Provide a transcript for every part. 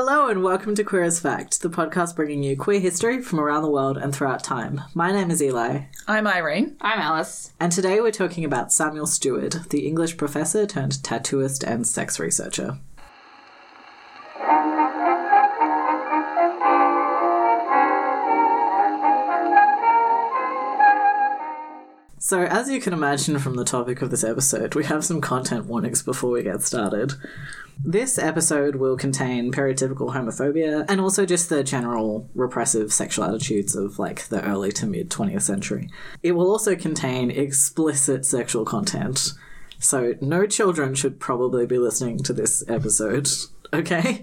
Hello and welcome to Queer as Fact, the podcast bringing you queer history from around the world and throughout time. My name is Eli, I'm Irene. I'm Alice. and today we're talking about Samuel Steward, the English professor turned tattooist and sex researcher. So, as you can imagine from the topic of this episode, we have some content warnings before we get started. This episode will contain stereotypical homophobia and also just the general repressive sexual attitudes of like the early to mid 20th century. It will also contain explicit sexual content. So, no children should probably be listening to this episode, okay?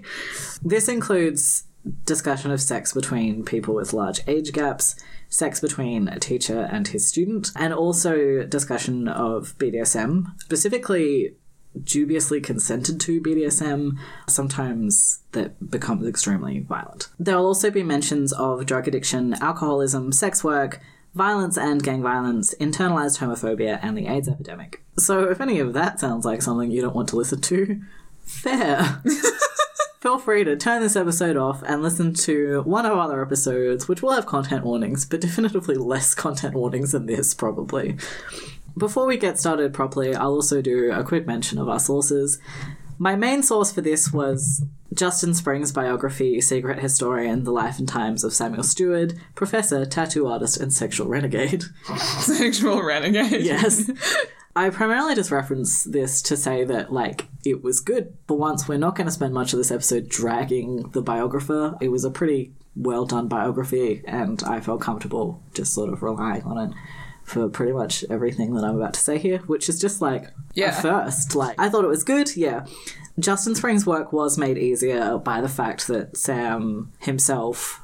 This includes discussion of sex between people with large age gaps, sex between a teacher and his student, and also discussion of BDSM, specifically dubiously consented to BDSM, sometimes that becomes extremely violent. There will also be mentions of drug addiction, alcoholism, sex work, violence and gang violence, internalized homophobia, and the AIDS epidemic. So if any of that sounds like something you don't want to listen to, fair. Feel free to turn this episode off and listen to one of our other episodes, which will have content warnings, but definitively less content warnings than this, probably. Before we get started properly, I'll also do a quick mention of our sources. My main source for this was Justin Spring's biography, Secret Historian, The Life and Times of Samuel Steward, Professor, Tattoo Artist, and Sexual Renegade. Sexual renegade. Yes. I primarily just reference this to say that, like, it was good. For once, we're not going to spend much of this episode dragging the biographer. It was a pretty well done biography, and I felt comfortable just sort of relying on it for pretty much everything that I'm about to say here, which is just like Yeah. first. Like, I thought it was good, yeah. Justin Spring's work was made easier by the fact that Sam himself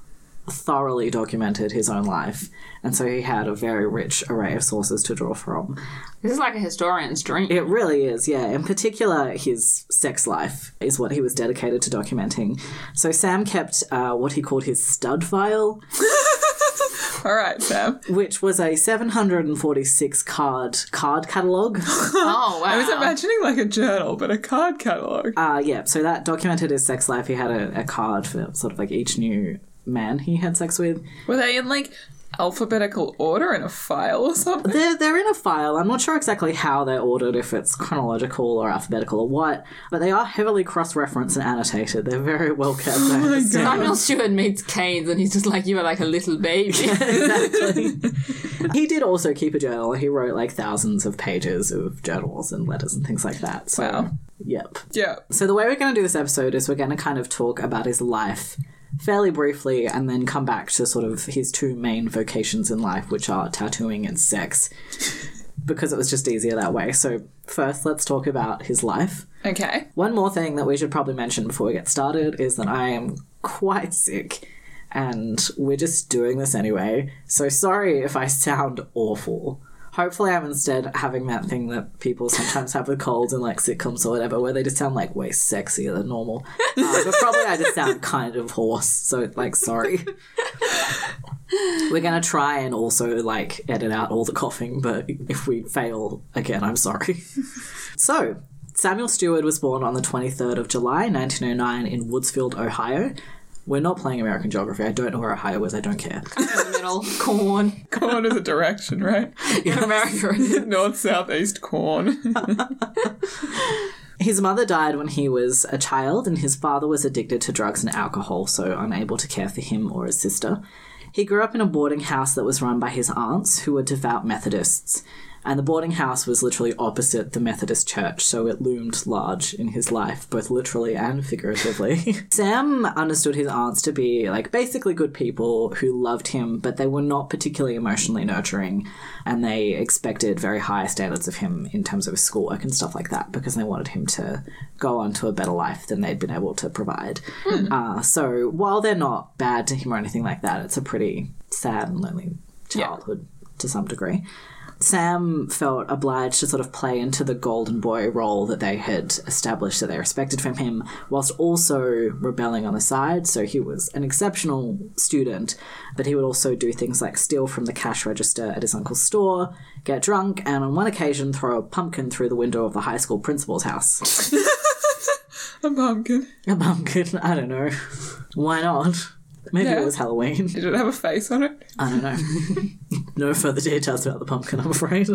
thoroughly documented his own life, and so he had a very rich array of sources to draw from. This is like a historian's dream. It really is, yeah. In particular, his sex life is what he was dedicated to documenting. So Sam kept uh, what he called his stud file, All right, Sam. which was a 746 card card catalog. oh wow! I was imagining like a journal, but a card catalog. uh, yeah, so that documented his sex life. He had a, a card for sort of like each new man he had sex with. Were they in like alphabetical order in a file or something? They're, they're in a file. I'm not sure exactly how they're ordered, if it's chronological or alphabetical or what, but they are heavily cross referenced and annotated. They're very well kept. I oh understand. Samuel Steward meets Keynes, and he's just like, "You are like a little baby." exactly. he did also keep a journal. He wrote like thousands of pages of journals and letters and things like that. So, Wow. yep. Yeah. So, the way we're going to do this episode is we're going to kind of talk about his life fairly briefly and then come back to sort of his two main vocations in life, which are tattooing and sex, because it was just easier that way. So, first, let's talk about his life. Okay. One more thing that we should probably mention before we get started is that I am quite sick and we're just doing this anyway. So sorry if I sound awful. Hopefully, I'm instead having that thing that people sometimes have with colds and like sitcoms or whatever, where they just sound like way sexier than normal. Uh, but probably I just sound kind of hoarse. So, like, sorry. We're gonna try and also like edit out all the coughing, but if we fail again, I'm sorry. So, Samuel Stewart was born on the 23rd of July, 1909, in Woodsfield, Ohio. We're not playing American geography. I don't know where Ohio is. I don't care. in the middle, corn. Corn is a direction, right? In America, North, south, east, corn. His mother died when he was a child, and his father was addicted to drugs and alcohol, so unable to care for him or his sister. He grew up in a boarding house that was run by his aunts, who were devout Methodists. And the boarding house was literally opposite the Methodist church, so it loomed large in his life, both literally and figuratively. Sam understood his aunts to be like basically good people who loved him, but they were not particularly emotionally nurturing, and they expected very high standards of him in terms of his schoolwork and stuff like that because they wanted him to go on to a better life than they'd been able to provide. Uh, so while they're not bad to him or anything like that, it's a pretty sad and lonely childhood to some degree. Sam felt obliged to sort of play into the golden boy role that they had established that they respected from him, whilst also rebelling on the side. So he was an exceptional student, but he would also do things like steal from the cash register at his uncle's store, get drunk, and on one occasion throw a pumpkin through the window of the high school principal's house. A pumpkin. A pumpkin. I don't know. Why not? Maybe Yeah. it was Halloween. Did it have a face on it? I don't know. no further details about the pumpkin, I'm afraid.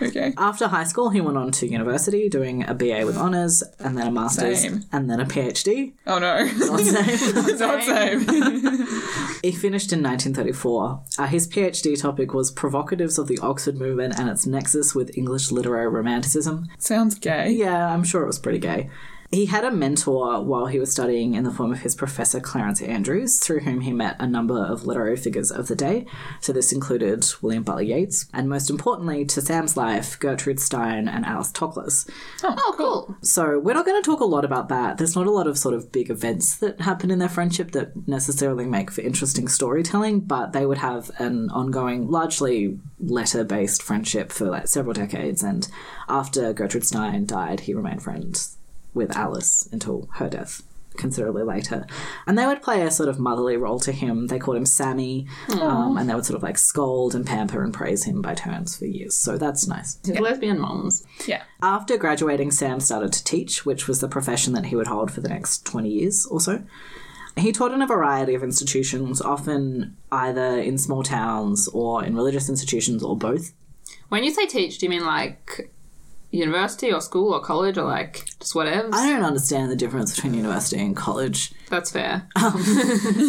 Okay. After high school, he went on to university doing a BA with honours, and then a master's, Same. and then a PhD. Oh no. Not same. Not same. he finished in 1934. Uh, his PhD topic was Provocatives of the Oxford Movement and its nexus with English literary romanticism. Sounds gay. Yeah, I'm sure it was pretty gay. He had a mentor while he was studying in the form of his professor Clarence Andrews, through whom he met a number of literary figures of the day. So this included William Butler Yeats, and most importantly, to Sam's life, Gertrude Stein and Alice Toklas. Oh, oh cool. So we're not going to talk a lot about that. There's not a lot of sort of big events that happen in their friendship that necessarily make for interesting storytelling, but they would have an ongoing, largely letter-based friendship for like several decades. And after Gertrude Stein died, he remained friends with Alice until her death. Considerably later, and they would play a sort of motherly role to him. They called him Sammy, um, and they would sort of like scold and pamper and praise him by turns for years. So that's nice. His lesbian moms. Yeah. After graduating, Sam started to teach, which was the profession that he would hold for the next 20 years or so. He taught in a variety of institutions, often either in small towns or in religious institutions or both. When you say teach, do you mean like university or school or college or like just whatever? I don't understand the difference between university and college. That's fair. Um,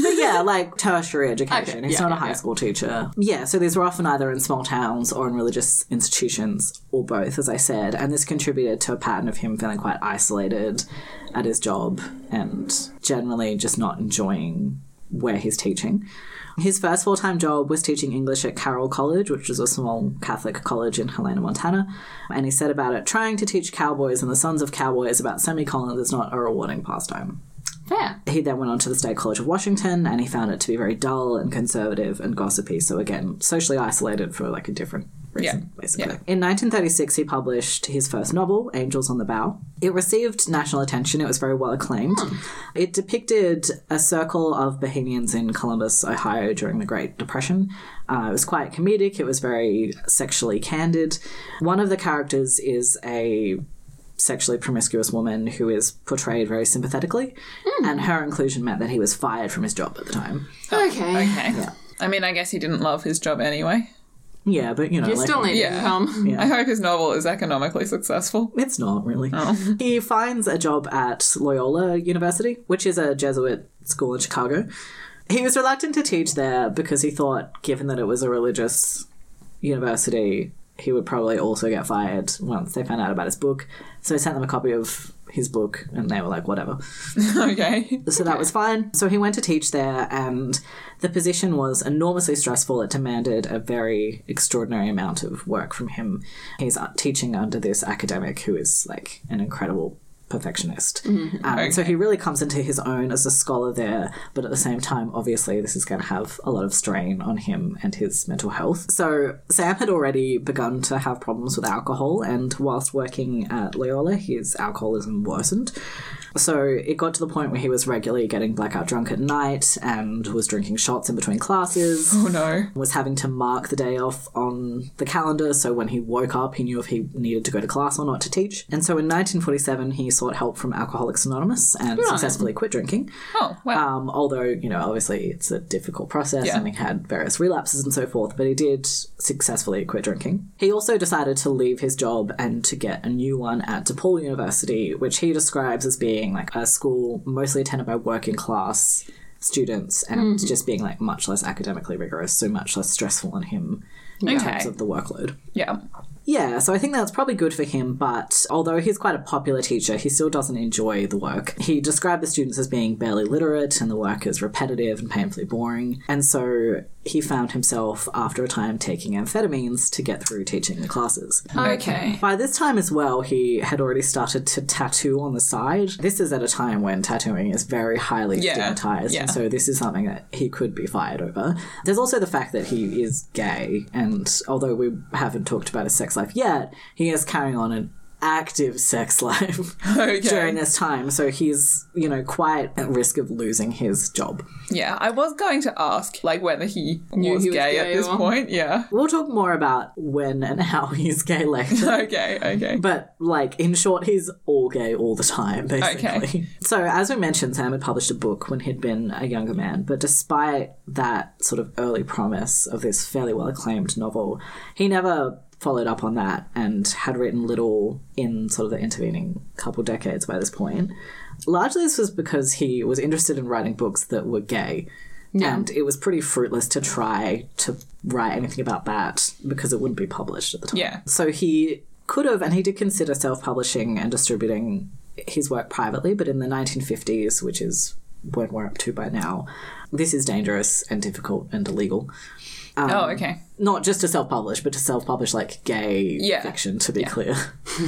but yeah, like tertiary education. Okay, He's yeah, not a high yeah. school teacher. Yeah, so these were often either in small towns or in religious institutions or both, as I said. And this contributed to a pattern of him feeling quite isolated at his job and generally just not enjoying where he's teaching. His first full time job was teaching English at Carroll College, which was a small Catholic college in Helena, Montana. And he said about it trying to teach cowboys and the sons of cowboys about semicolons is not a rewarding pastime. Fair. He then went on to the State College of Washington and he found it to be very dull and conservative and gossipy. So, again, socially isolated for like a different reason, Yeah. basically. Yeah. In 1936, he published his first novel, Angels on the Bough. It received national attention, it was very well acclaimed. It depicted a circle of Bohemians in Columbus, Ohio during the Great Depression. Uh, it was quite comedic, it was very sexually candid. One of the characters is a sexually promiscuous woman who is portrayed very sympathetically, and her inclusion meant that he was fired from his job at the time. Okay. Okay. Yeah. I mean, I guess he didn't love his job anyway. Yeah, but you know, You like, still need Yeah. income. I hope his novel is economically successful. it's not really. Oh. He finds a job at Loyola University, which is a Jesuit school in Chicago. He was reluctant to teach there because he thought, given that it was a religious university, he would probably also get fired once they found out about his book. So he sent them a copy of his book, and they were like, whatever. okay. So that was fine. So he went to teach there, and the position was enormously stressful. It demanded a very extraordinary amount of work from him. He's uh, teaching under this academic who is like an incredible perfectionist. Um, So he really comes into his own as a scholar there, but at the same time, obviously, this is going to have a lot of strain on him and his mental health. So Sam had already begun to have problems with alcohol, and whilst working at Loyola, his alcoholism worsened. So it got to the point where he was regularly getting blackout drunk at night and was drinking shots in between classes Oh no. was having to mark the day off on the calendar so when he woke up he knew if he needed to go to class or not to teach and so in 1947 he sought help from alcoholics anonymous and successfully quit drinking Oh, wow. um, although you know obviously it's a difficult process Yeah. and he had various relapses and so forth but he did successfully quit drinking he also decided to leave his job and to get a new one at DePaul University which he describes as being like a school mostly attended by working class students and mm-hmm. just being like much less academically rigorous so much less stressful on him in Okay. terms of the workload yeah. yeah, so I think that's probably good for him, but although he's quite a popular teacher, he still doesn't enjoy the work. He described the students as being barely literate and the work is repetitive and painfully boring. And so he found himself, after a time, taking amphetamines to get through teaching the classes. Okay. By this time as well, he had already started to tattoo on the side. This is at a time when tattooing is very highly Yeah, stigmatized, yeah. and so this is something that he could be fired over. There's also the fact that he is gay, and although we haven't talked about his sex life yet, he is carrying on a active sex life Okay. during this time. So he's, you know, quite at risk of losing his job. Yeah, I was going to ask, like, whether he was, he was gay, gay at this or- point. Yeah. We'll talk more about when and how he's gay later. Okay, okay. But, like, in short, he's all gay all the time, basically. Okay. So, as we mentioned, Sam had published a book when he'd been a younger man, but despite that sort of early promise of this fairly well acclaimed novel, he never followed up on that and had written little in sort of the intervening couple decades by this point. Largely, this was because he was interested in writing books that were gay. And it was pretty fruitless to try to write anything about that because it wouldn't be published at the time. Yeah. So he could have, and he did consider self publishing and distributing his work privately, but in the 1950s, which is when we're up to by now, this is dangerous and difficult and illegal. oh, um, okay. Not just to self publish, but to self publish like gay Yeah. fiction, to be clear.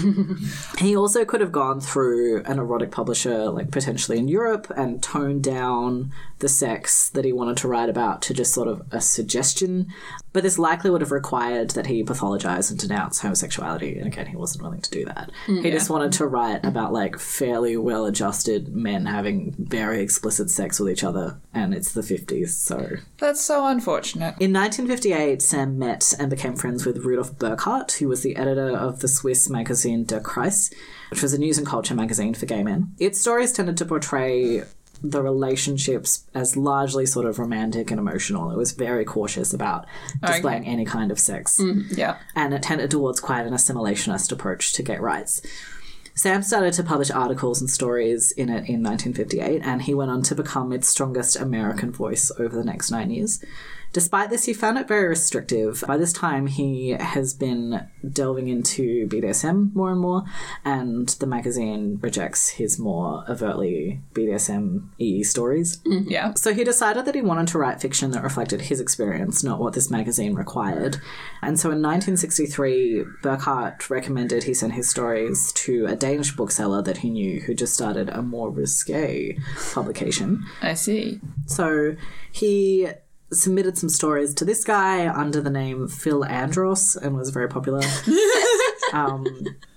he also could have gone through an erotic publisher, like potentially in Europe, and toned down the sex that he wanted to write about to just sort of a suggestion. But this likely would have required that he pathologize and denounce homosexuality. And again, he wasn't willing to do that. Mm, he just wanted to write about like fairly well adjusted men having very explicit sex with each other. And it's the 50s, so That's so unfortunate. in 1958, Sam met and became friends with Rudolf Burkhardt, who was the editor of the Swiss magazine Der Kreis, which was a news and culture magazine for gay men. Its stories tended to portray the relationships as largely sort of romantic and emotional. It was very cautious about displaying any kind of sex mm, Yeah. and it tended towards quite an assimilationist approach to gay rights. Sam started to publish articles and stories in it in 1958, and he went on to become its strongest American voice over the next nine years. Despite this, he found it very restrictive. By this time, he has been delving into BDSM more and more, and the magazine rejects his more overtly BDSM y stories. Mm-hmm. Yeah. So he decided that he wanted to write fiction that reflected his experience, not what this magazine required. And so in 1963, Burkhardt recommended he send his stories to a Danish bookseller that he knew who just started a more risque publication. I see. So he submitted some stories to this guy under the name Phil Andros and was very popular. um,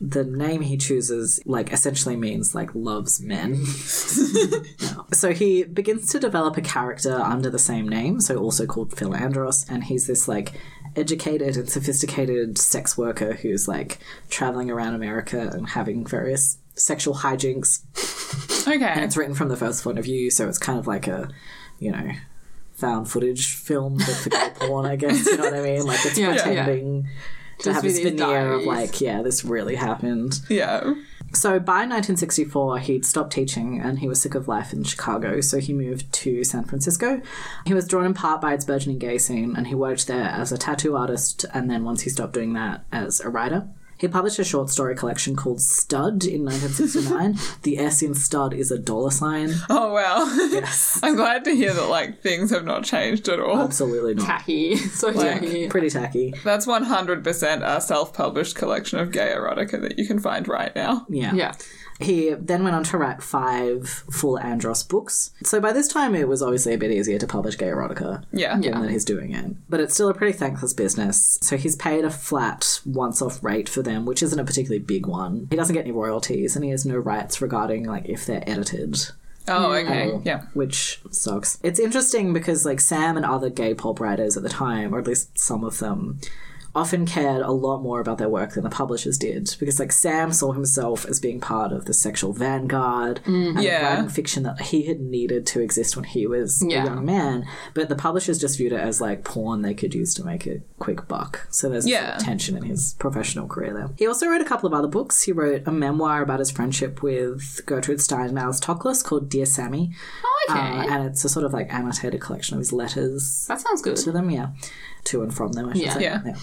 the name he chooses, like, essentially means like loves men. No. So he begins to develop a character under the same name, so also called Phil Andros, and he's this like educated and sophisticated sex worker who's like traveling around America and having various sexual hijinks Okay. And it's written from the first point of view, so it's kind of like a, you know, found footage film, but for gay porn, I guess. You know what I mean? Like it's Yeah, yeah. pretending to Just have with this his veneer of like, yeah, this really happened. yeah. So by 1964, he'd stopped teaching and he was sick of life in Chicago, so he moved to San Francisco. He was drawn in part by its burgeoning gay scene, and he worked there as a tattoo artist, and then once he stopped doing that, as a writer. He published a short story collection called Stud in 1969. the S in Stud is a dollar sign. Oh, wow. Yes. I'm glad to hear that, like, things have not changed at all. Absolutely not. Tacky. So tacky. Pretty tacky. That's 100% a self published collection of gay erotica that you can find right now. Yeah. Yeah. He then went on to write five full Andros books. So by this time, it was obviously a bit easier to publish gay erotica. Yeah. given that he's doing it. But it's still a pretty thankless business. So he's paid a flat once off rate for them, which isn't a particularly big one. He doesn't get any royalties and he has no rights regarding like if they're edited. Oh, okay. Um, yeah. Which sucks. It's interesting because like Sam and other gay pulp writers at the time, or at least some of them, often cared a lot more about their work than the publishers did. Because like Sam saw himself as being part of the sexual vanguard and Yeah. writing fiction that he had needed to exist when he was Yeah. a young man. But the publishers just viewed it as like porn they could use to make a quick buck. So there's a sort of Yeah. tension in his professional career there. He also wrote a couple of other books. He wrote a memoir about his friendship with Gertrude Steinmetz Toklas called Dear Sammy. Oh, okay. Uh, and it's a sort of like annotated collection of his letters that sounds good. to them, yeah. To and from them, I should Yeah. say. Yeah.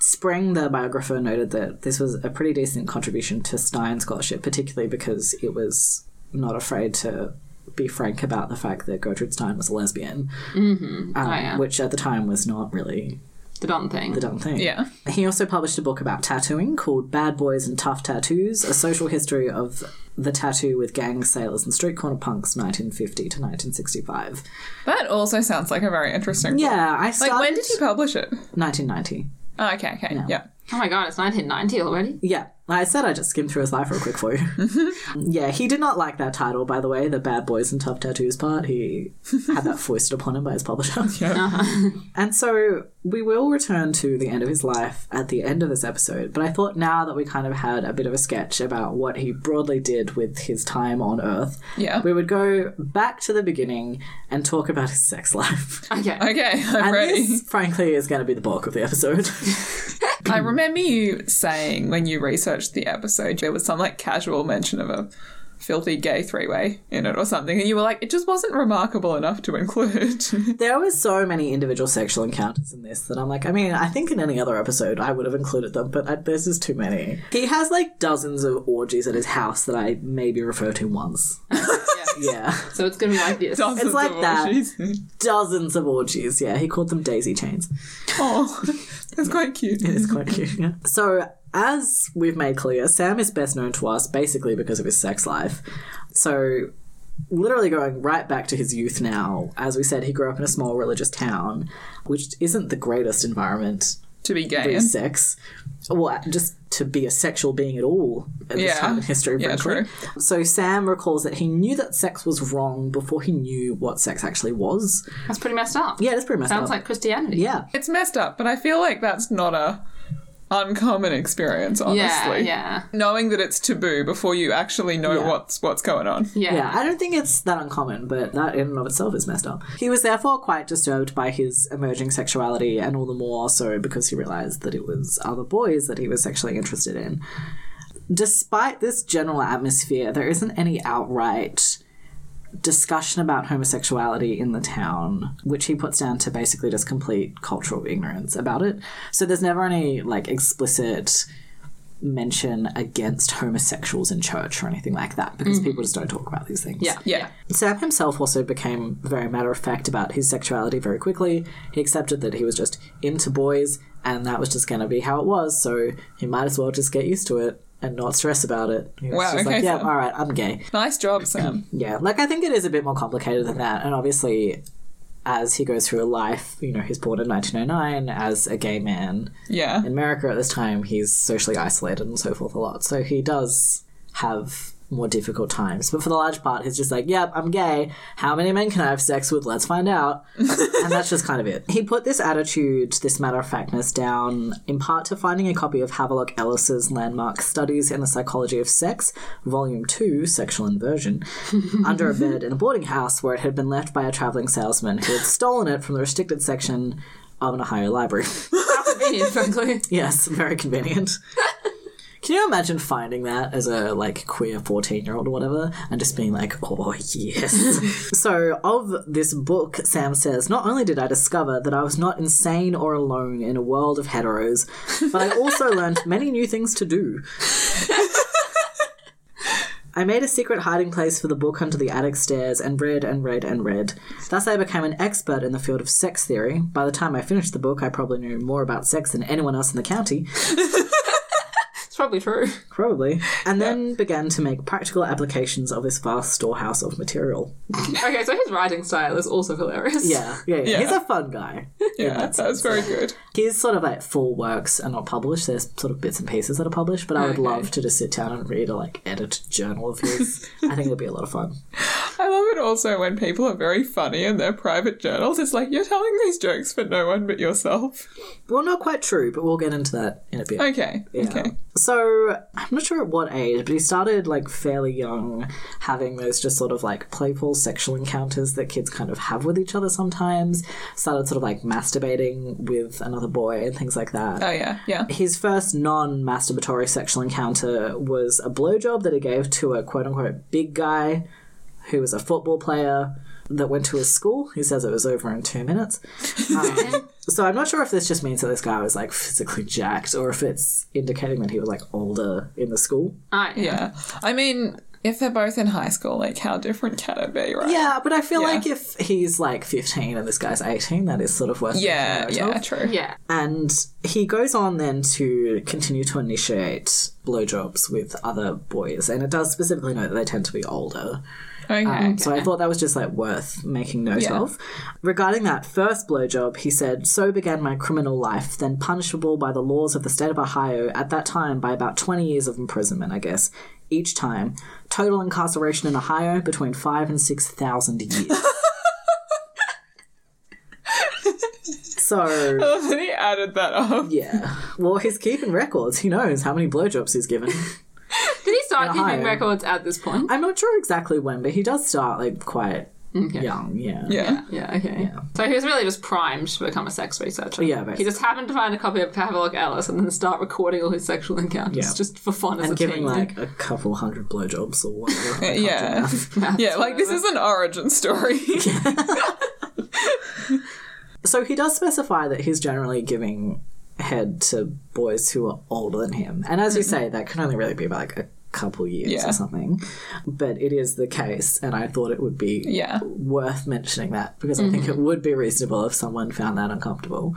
Spring, the biographer, noted that this was a pretty decent contribution to Stein scholarship, particularly because it was not afraid to be frank about the fact that Gertrude Stein was a lesbian, um, Oh, yeah. which at the time was not really The done thing. the done thing. Yeah. He also published a book about tattooing called Bad Boys and Tough Tattoos, a social history of the tattoo with Gang sailors, and street corner punks, 1950 to 1965. That also sounds like a very interesting book. Yeah, I Like, when did he publish it? 1990. Oh, okay, okay. Yeah. Oh my god, it's 1990 already. Yeah, I said I just skimmed through his life real quick for you. yeah, he did not like that title, by the way, the Bad Boys and Tough Tattoos part. He had that foisted upon him by his publisher. Uh-huh. And so we will return to the end of his life at the end of this episode, but I thought now that we kind of had a bit of a sketch about what he broadly did with his time on Earth, Yeah. we would go back to the beginning and talk about his sex life. Okay. Okay, I'm And ready. this, frankly, is going to be the bulk of the episode. I remember you saying when you researched the episode, there was some like casual mention of a filthy gay three way in it or something, and you were like, it just wasn't remarkable enough to include. There were so many individual sexual encounters in this that I'm like, I mean, I think in any other episode I would have included them, but uh, I, there's just too many. He has like dozens of orgies at his house that I maybe refer to once. yeah. So it's gonna be like this. Dozens like of that. orgies. Dozens of orgies, yeah. He called them daisy chains. oh, that's quite cute. It's quite cute, yeah. So, as we've made clear, Sam is best known to us basically because of his sex life. So, literally going right back to his youth now, as we said, he grew up in a small religious town, which isn't the greatest environment To be gay. for and- sex. Well, just to be a sexual being at all at this time in history, Yeah, frankly. So Sam recalls that he knew that sex was wrong before he knew what sex actually was. That's pretty messed up. Yeah, that's pretty messed Sounds up. Sounds like Christianity. yeah. It's messed up, but I feel like that's not a uncommon experience, honestly. Yeah, yeah, Knowing that it's taboo before you actually know Yeah. what's what's going on. yeah. Yeah, I don't think it's that uncommon, but that in and of itself is messed up. He was therefore quite disturbed by his emerging sexuality, and all the more so because he realized that it was other boys that he was sexually interested in. Despite this general atmosphere, there isn't any outright discussion about homosexuality in the town, which he puts down to basically just complete cultural ignorance about it. So there's never any like explicit mention against homosexuals in church or anything like that because mm-hmm. people just don't talk about these things. Yeah. Yeah. Sam himself also became very matter of fact about his sexuality very quickly. He accepted that he was just into boys and that was just going to be how it was, so he might as well just get used to it and not stress about it. He was Wow, just okay, like, yeah, Sam. all right, I'm gay. Nice job, Sam. Yeah, like I think it is a bit more complicated than that, and obviously. As he goes through life, you know, he's born in 1909 as a gay man Yeah. in America at this time, he's socially isolated and so forth a lot. So he does have more difficult times. But for the large part, he's just like, yep, I'm gay. How many men can I have sex with? Let's find out. and that's just kind of it. He put this attitude, this matter of factness down in part to finding a copy of Havelock Ellis's landmark Studies in the Psychology of Sex, Volume 2, Sexual Inversion, under a bed in a boarding house where it had been left by a traveling salesman who had stolen it from the restricted section of an Ohio library. How convenient, frankly. Yes, very convenient. Can you imagine finding that as a like queer 14 year old or whatever and just being like, oh yes. so, of this book, Sam says, not only did I discover that I was not insane or alone in a world of heteros, but I also learned many new things to do. I made a secret hiding place for the book under the attic stairs and read and read and read. Thus, I became an expert in the field of sex theory. By the time I finished the book, I probably knew more about sex than anyone else in the county. It's probably true. Probably. And then began to make practical applications of this vast storehouse of material. Okay, so his writing style is also hilarious. Yeah, yeah, yeah. Yeah. He's a fun guy. Yeah, that's- that's very good. His sort of like full works are not published. There's sort of bits and pieces that are published, but I would Okay. love to just sit down and read a like edited journal of his. I think it'd be a lot of fun. I love it also when people are very funny in their private journals. It's like you're telling these jokes for no one but yourself. Well, not quite true, but we'll get into that in a bit. Okay. Yeah. Okay. So I'm not sure at what age, but he started like fairly young, having those just sort of like playful sexual encounters that kids kind of have with each other sometimes. Started sort of like masturbating with another boy and things like that. Oh yeah. Yeah. His first non masturbatory sexual encounter was a blowjob that he gave to a quote unquote big guy who was a football player that went to his school. He says it was over in two minutes. Um, so I'm not sure if this just means that this guy was like physically jacked or if it's indicating that he was like older in the school. Ah, yeah. Yeah. I mean, if they're both in high school, like how different can it be, right? Yeah, but I feel Yeah. like if he's like 15 and this guy's 18, that is sort of worth Yeah. Yeah. True. Yeah. And he goes on then to continue to initiate blowjobs with other boys, and it does specifically note that they tend to be older. Okay. Um, So I thought that was just like worth making note Yeah. of. Regarding that first blowjob, he said, So began my criminal life, then punishable by the laws of the state of Ohio at that time by about 20 years of imprisonment, I guess, each time. Total incarceration in Ohio between five and 6,000 years. so, then he added that up. yeah. Well, he's keeping records. He knows how many blowjobs he's given. Did he start Ohio. keeping records at this point? I'm not sure exactly when, but he does start like quite Okay. young, yeah. Yeah. Yeah, okay. So he was really just primed to become a sex researcher. Yeah, He just happened to find a copy of Havelock Ellis and then start recording all his sexual encounters Yeah. just for fun as And a giving teen. like a couple hundred blowjobs or whatever. I can't do Yeah. math. Yeah, like this is an origin story. So he does specify that he's generally giving head to boys who are older than him. And as you mm-hmm. say, that can only really be by like a couple years Yeah. or something. But it is the case, and I thought it would be Yeah. worth mentioning that because I think it mm-hmm. would be reasonable if someone found that uncomfortable.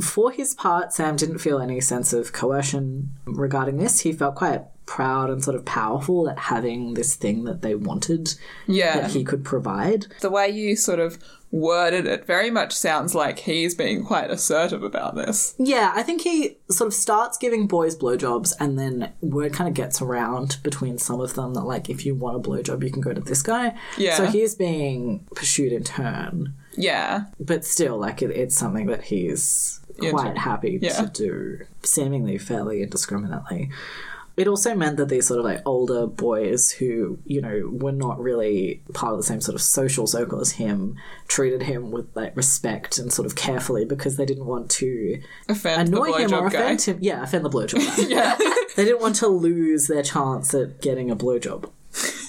For his part, Sam didn't feel any sense of coercion regarding this. He felt quite proud and sort of powerful at having this thing that they wanted Yeah. that he could provide. the way you sort of worded it very much sounds like he's being quite assertive about this. Yeah, I think he sort of starts giving boys blowjobs, and then word kind of gets around between some of them that, like, if you want a blowjob, you can go to this guy. Yeah. So he is being pursued in turn, Yeah. but still, like, it, it's something that he's quite happy Yeah. to do, seemingly fairly indiscriminately. It also meant that these sort of like older boys who, you know, were not really part of the same sort of social circle as him treated him with like respect and sort of carefully because they didn't want to Offend annoy the him or blowjob guy. offend him. Yeah, offend the blowjob guy. Yeah. they didn't want to lose their chance at getting a blowjob.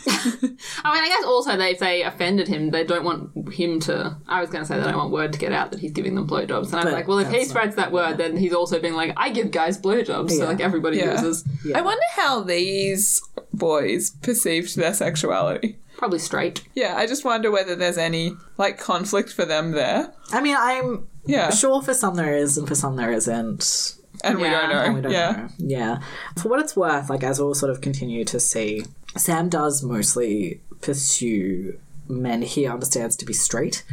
I mean, I guess also they, if they offended him, they don't want him to. I was going to say they don't want word to get out that he's giving them blowjobs, and I'm But like, well, if he that's spreads that word, then he's also being like, I give guys blowjobs, so Yeah. like everybody Yeah. uses. I wonder how these boys perceived their sexuality. Probably straight. Yeah, I just wonder whether there's any like conflict for them there. I mean, I'm Yeah. sure for some there is, and for some there isn't. And we Yeah. don't know. And we don't yeah. know. Yeah. For what it's worth, like as we'll sort of continue to see, Sam does mostly pursue men he understands to be straight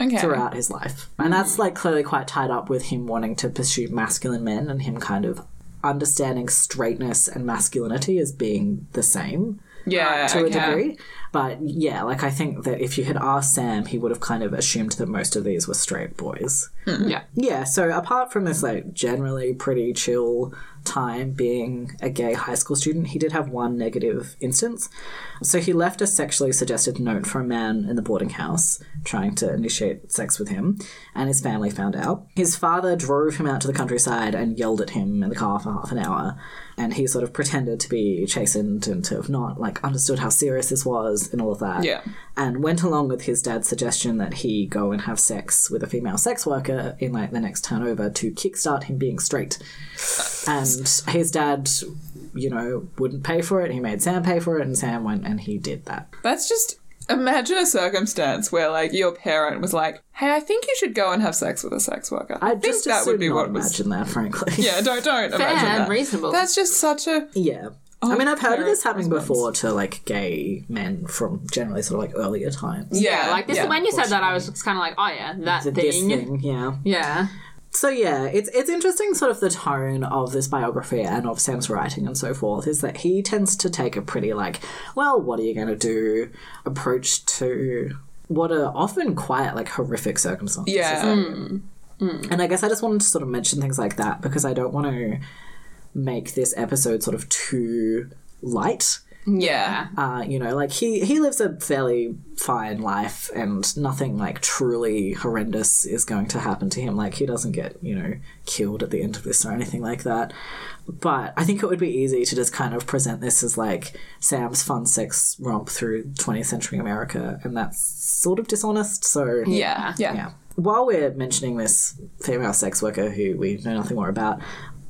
Okay. throughout his life. And mm. that's like clearly quite tied up with him wanting to pursue masculine men and him kind of understanding straightness and masculinity as being the same Yeah. to okay. a degree. But yeah, like I think that if you had asked Sam, he would have kind of assumed that most of these were straight boys. Hmm, yeah. Yeah, so apart from this like generally pretty chill time being a gay high school student, he did have one negative instance. So he left a sexually suggested note for a man in the boarding house trying to initiate sex with him, and his family found out. His father drove him out to the countryside and yelled at him in the car for half an hour, and he sort of pretended to be chastened and to have not like understood how serious this was and all of that Yeah. and went along with his dad's suggestion that he go and have sex with a female sex worker in like the next town over to kickstart him being straight. And his dad, you know, wouldn't pay for it. He made Sam pay for it, and Sam went and he did that. That's just imagine a circumstance where like your parent was like, "Hey, I think you should go and have sex with a sex worker." I, I think just that would be not what was. imagine that, frankly. Yeah, don't don't Fair imagine and that. reasonable. That's just such a Yeah. I oh, mean, I've heard of this happening response. before to like gay men from generally sort of like earlier times. yeah, like this. yeah. when you said that, I was kind of like, oh yeah, that thing. This thing, yeah. Yeah. So yeah, it's it's interesting sort of the tone of this biography and of Sam's writing and so forth is that he tends to take a pretty like, well, what are you going to do approach to what are often quite like horrific circumstances. yeah. Mm. Mm. And I guess I just wanted to sort of mention things like that because I don't want to make this episode sort of too light. Yeah. Uh, you know, like he he lives a fairly fine life, and nothing like truly horrendous is going to happen to him. Like he doesn't get you know killed at the end of this or anything like that. But I think it would be easy to just kind of present this as like Sam's fun sex romp through 20th century America, and that's sort of dishonest. So Yeah. Yeah. yeah. While we're mentioning this female sex worker who we know nothing more about,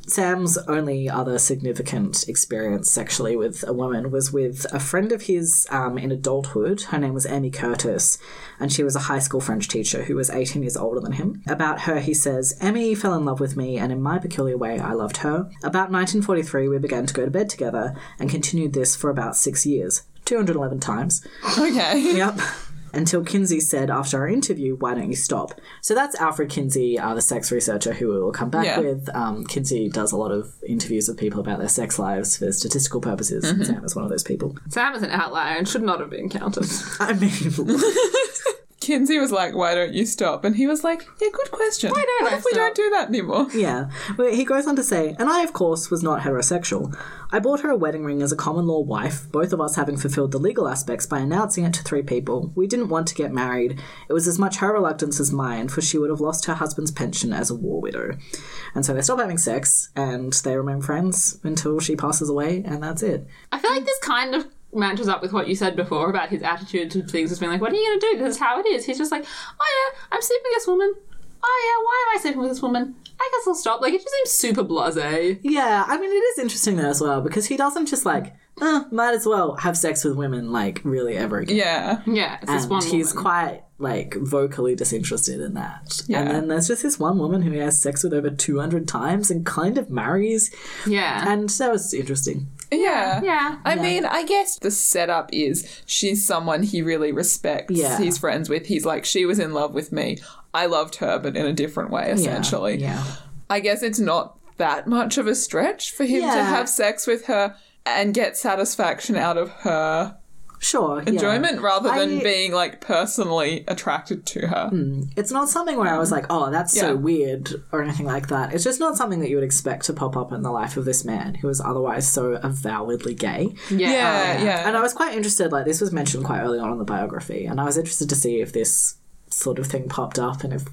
Sam's only other significant experience sexually with a woman was with a friend of his um, in adulthood. Her name was Amy Curtis, and she was a high school French teacher who was 18 years older than him. About her, he says, Emmy fell in love with me, and in my peculiar way, I loved her. About 1943, we began to go to bed together and continued this for about six years. 211 times. Okay. Yep. Until Kinsey said after our interview, why don't you stop? So that's Alfred Kinsey, uh, the sex researcher who we will come back Yeah. with. Um, Kinsey does a lot of interviews with people about their sex lives for statistical purposes. and Sam is one of those people. Sam is an outlier and should not have been counted. I mean, Kinsey was like, "Why don't you stop?" And he was like, "Yeah, good question. Why don't what I if we stop?" don't do that anymore?" yeah. Well, He goes on to say, and I, of course, was not heterosexual. I bought her a wedding ring as a common law wife, both of us having fulfilled the legal aspects by announcing it to three people. We didn't want to get married. It was as much her reluctance as mine, for she would have lost her husband's pension as a war widow. And so they stop having sex, and they remain friends until she passes away, and that's it. I feel like this kind of matches up with what you said before about his attitude to things as being like, what are you going to do? This is how it is. He's just like, oh yeah, I'm sleeping with this woman. Oh yeah, why am I sleeping with this woman? I guess I'll stop. Like, it just seems super blasé. Yeah, I mean, it is interesting there as well, because he doesn't just like, uh, might as well have sex with women, like, really ever again. Yeah. Yeah, it's this and one he's woman. quite like vocally disinterested in that. Yeah. And then there's just this one woman who he has sex with over 200 times and kind of marries. Yeah. And that was interesting. Yeah. yeah. I mean, I guess the setup is she's someone he really respects. Yeah. He's friends with. He's like, she was in love with me. I loved her, but in a different way, essentially. Yeah. I guess it's not that much of a stretch for him to have sex with her and get satisfaction out of her Sure. yeah. enjoyment rather than I- being like personally attracted to her. Hmm. It's not something where I was like, oh, that's Yeah. so weird or anything like that. It's just not something that you would expect to pop up in the life of this man who is otherwise so avowedly gay. yeah. Yeah, yeah. And I was quite interested, like, this was mentioned quite early on in the biography, and I was interested to see if this sort of thing popped up and if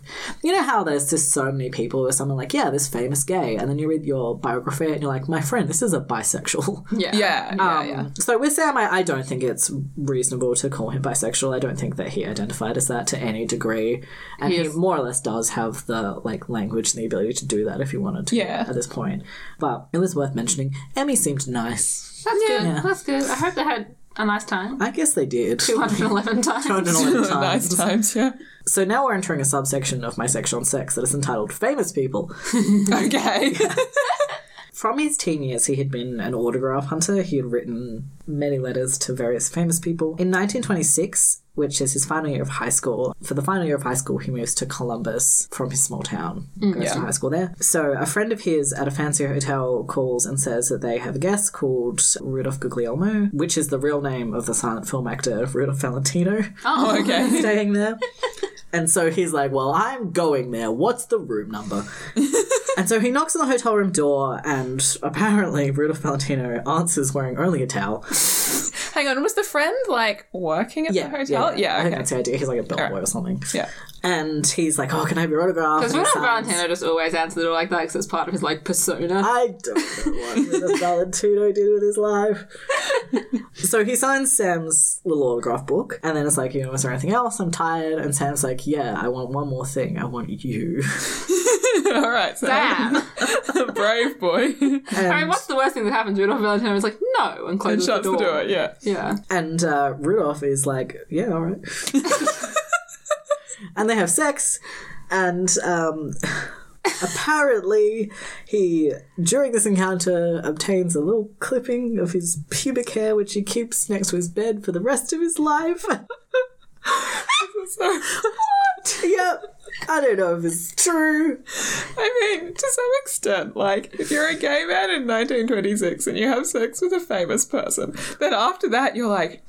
you know how there's just so many people or someone like yeah this famous gay and then you read your biography and you're like my friend this is a bisexual Yeah. Yeah, yeah, Um, yeah. so with Sam I, I don't think it's reasonable to call him bisexual I don't think that he identified as that to any degree and he, He more or less does have the like language and the ability to do that if he wanted to Yeah. at this point but it was worth mentioning Emmy seemed nice That's good. Yeah. That's good. I hope they had a nice time. I guess they did 211 times. 211 times. nice times, yeah. So now we're entering a subsection of my section on sex that is entitled Famous People. Okay. From his teen years, he had been an autograph hunter. He had written many letters to various famous people. In 1926, which is his final year of high school, for the final year of high school, he moves to Columbus from his small town, mm, goes Yeah. to high school there. So a friend of his at a fancy hotel calls and says that they have a guest called Rudolph Guglielmo, which is the real name of the silent film actor Rudolph Valentino. oh, okay. staying there. And so he's like, Well, I'm going there. What's the room number? and so he knocks on the hotel room door, and apparently Rudolph Valentino answers wearing only a towel. Hang on, was the friend like working at the hotel? Yeah, I think okay. that's the idea. He's like a bellboy or something. Yeah. And he's like, Oh, can I have your autograph? Does And Valentino just always answer the door like that because it's part of his like persona? I don't know what Rudolph Valentino did with his life. so he signs Sam's little autograph book, and then it's like, you know, is there anything else? I'm tired. And Sam's like, yeah, I want one more thing. I want you. All right, so Damn. brave boy. I mean, what's the worst thing that happens? Rudolph Valentino is like, no, and and closes shuts the the door. door. Yeah. Yeah. And uh, Rudolph is like, yeah, all right. and they have sex, and um, apparently he, during this encounter, obtains a little clipping of his pubic hair, which he keeps next to his bed for the rest of his life. So, what? yep. I don't know if it's true. I mean, to some extent, like, if you're a gay man in 1926 and you have sex with a famous person, then after that, you're like,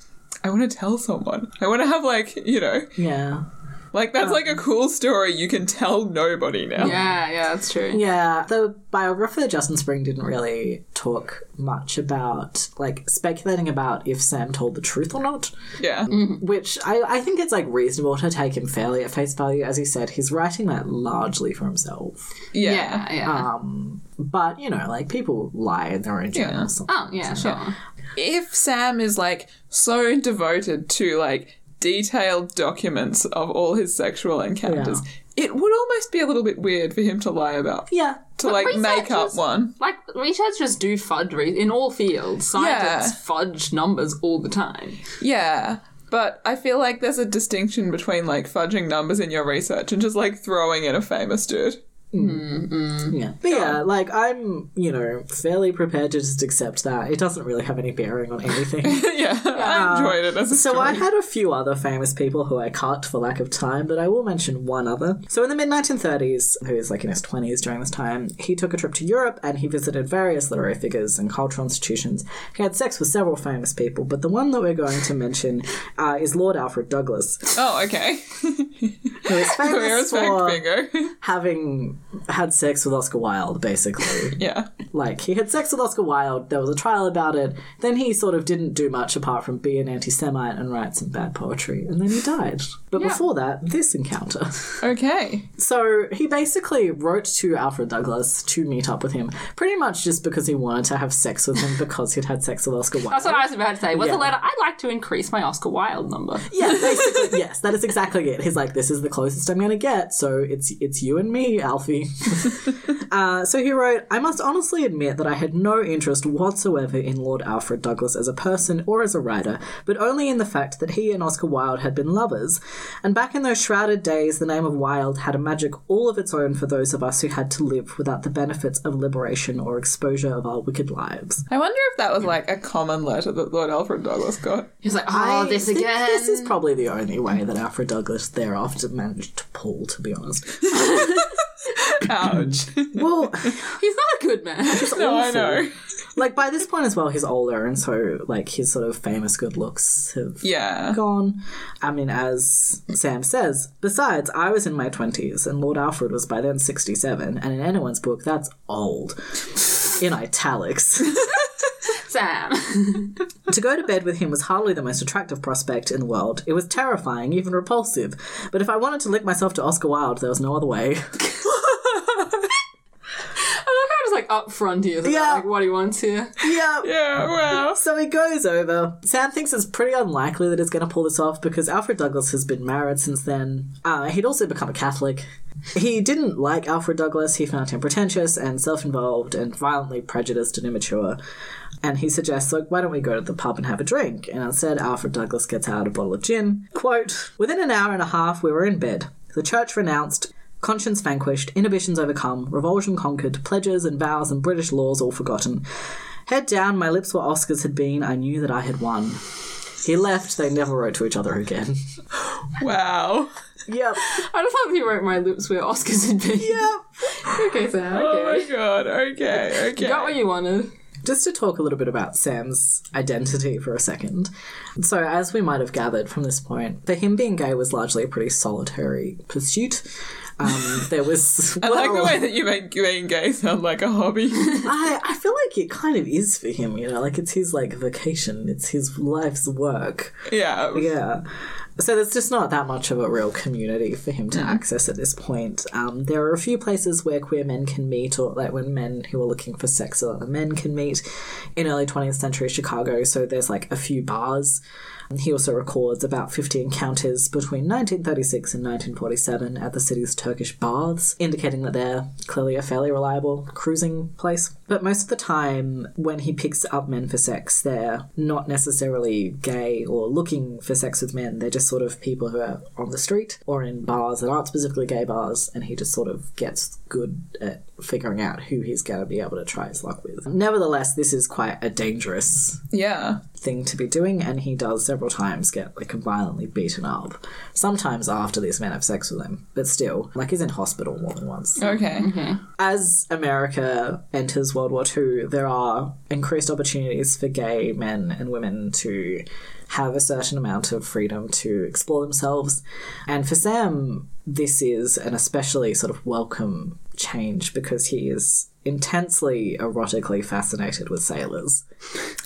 I want to tell someone. I want to have, like, you know, Yeah. Like, that's like a cool story you can tell nobody now. Yeah, yeah, that's true. Yeah, the biographer Justin Spring didn't really talk much about like speculating about if Sam told the truth or not. Yeah. Which I, I think it's like reasonable to take him fairly at face value. As he said, he's writing that largely for himself. Yeah. Yeah, yeah. Um, but you know, like people lie in their own journals. oh, yeah, sure. If Sam is, like, so devoted to, like, detailed documents of all his sexual encounters, it would almost be a little bit weird for him to lie about. Yeah. To, like, make up one. Like, researchers do fudge re- in all fields. Scientists fudge numbers all the time. Yeah. But I feel like there's a distinction between like fudging numbers in your research and just like throwing in a famous dude. Yeah. But yeah, like I'm, you know, fairly prepared to just accept that. It doesn't really have any bearing on anything. yeah, I enjoyed it as a So story. I had a few other famous people who I cut for lack of time, but I will mention one other. So in the mid 1930s, who is like in his 20s during this time, he took a trip to Europe and he visited various literary figures and cultural institutions. He had sex with several famous people, but the one that we're going to mention uh, is Lord Alfred Douglas, Oh, okay. who is famous for bingo. having had sex with Oscar Wilde, basically. yeah. Like, he had sex with Oscar Wilde, there was a trial about it, then he sort of didn't do much apart from be an anti Semite and write some bad poetry, and then he died. But Yeah. before that, this encounter. Okay. So, he basically wrote to Alfred Douglas to meet up with him, pretty much just because he wanted to have sex with him because he'd had sex with Oscar Wilde. That's what I was about to say. Was Yeah. the letter, I'd like to increase my Oscar Wilde number. Yeah, basically, yes, that is exactly it. He's like, this is the closest I'm going to get, so it's it's you and me, Alfie. uh, so he wrote, I must honestly admit that I had no interest whatsoever in Lord Alfred Douglas as a person or as a writer, but only in the fact that he and Oscar Wilde had been lovers. And back in those shrouded days, the name of Wilde had a magic all of its own for those of us who had to live without the benefits of liberation or exposure of our wicked lives. I wonder if that was like a common letter that Lord Alfred Douglas got. He's like, oh, I this think again. This is probably the only way that Alfred Douglas thereafter managed to pull, to be honest. Ouch. Well, He's not a good man. no, I know. like by this point as well, he's older, and so like his sort of famous good looks have Yeah. gone. I mean, as Sam says, besides, I was in my twenties, and Lord Alfred was by then sixty-seven, and in anyone's book, that's old. In italics. Sam. To go to bed with him was hardly the most attractive prospect in the world. It was terrifying, even repulsive. But if I wanted to lick myself to Oscar Wilde, there was no other way. I love how it's like up front here. Yeah. Like what he wants here. yeah. Yeah, well. So he goes over. Sam thinks it's pretty unlikely that he's going to pull this off because Alfred Douglas has been married since then. Uh, he'd also become a Catholic. He didn't like Alfred Douglas. He found him pretentious and self involved and violently prejudiced and immature. And he suggests, like, why don't we go to the pub and have a drink? And instead, Alfred Douglas gets out a bottle of gin. Quote Within an hour and a half, we were in bed. The church renounced, conscience vanquished, inhibitions overcome, revulsion conquered, pledges and vows and British laws all forgotten. Head down, my lips were Oscars had been, I knew that I had won. He left, they never wrote to each other again. Wow. yep, I just thought he wrote my lips where Oscars had been. yep. Okay, Sam. Oh Okay. my god. Okay. Okay. You got what you wanted. Just to talk a little bit about Sam's identity for a second. So, as we might have gathered from this point, for him being gay was largely a pretty solitary pursuit. Um, there was. I like the way that you make being gay sound like a hobby. I, I feel like it kind of is for him, you know, like it's his like vacation, it's his life's work. yeah. Yeah. So there's just not that much of a real community for him to access at this point. Um, there are a few places where queer men can meet, or like when men who are looking for sex with other men can meet in early 20th century Chicago. So there's like a few bars. He also records about 50 encounters between 1936 and 1947 at the city's Turkish baths, indicating that they're clearly a fairly reliable cruising place. But most of the time, when he picks up men for sex, they're not necessarily gay or looking for sex with men. They're just sort of people who are on the street or in bars that aren't specifically gay bars, and he just sort of gets good at figuring out who he's going to be able to try his luck with. Nevertheless, this is quite a dangerous Yeah. thing to be doing, and he does several times get like violently beaten up. Sometimes after these men have sex with him, but still, like he's in hospital more than once. Okay. Mm-hmm. As America enters World War II, there are increased opportunities for gay men and women to have a certain amount of freedom to explore themselves. And for Sam, this is an especially sort of welcome change because he is intensely erotically fascinated with sailors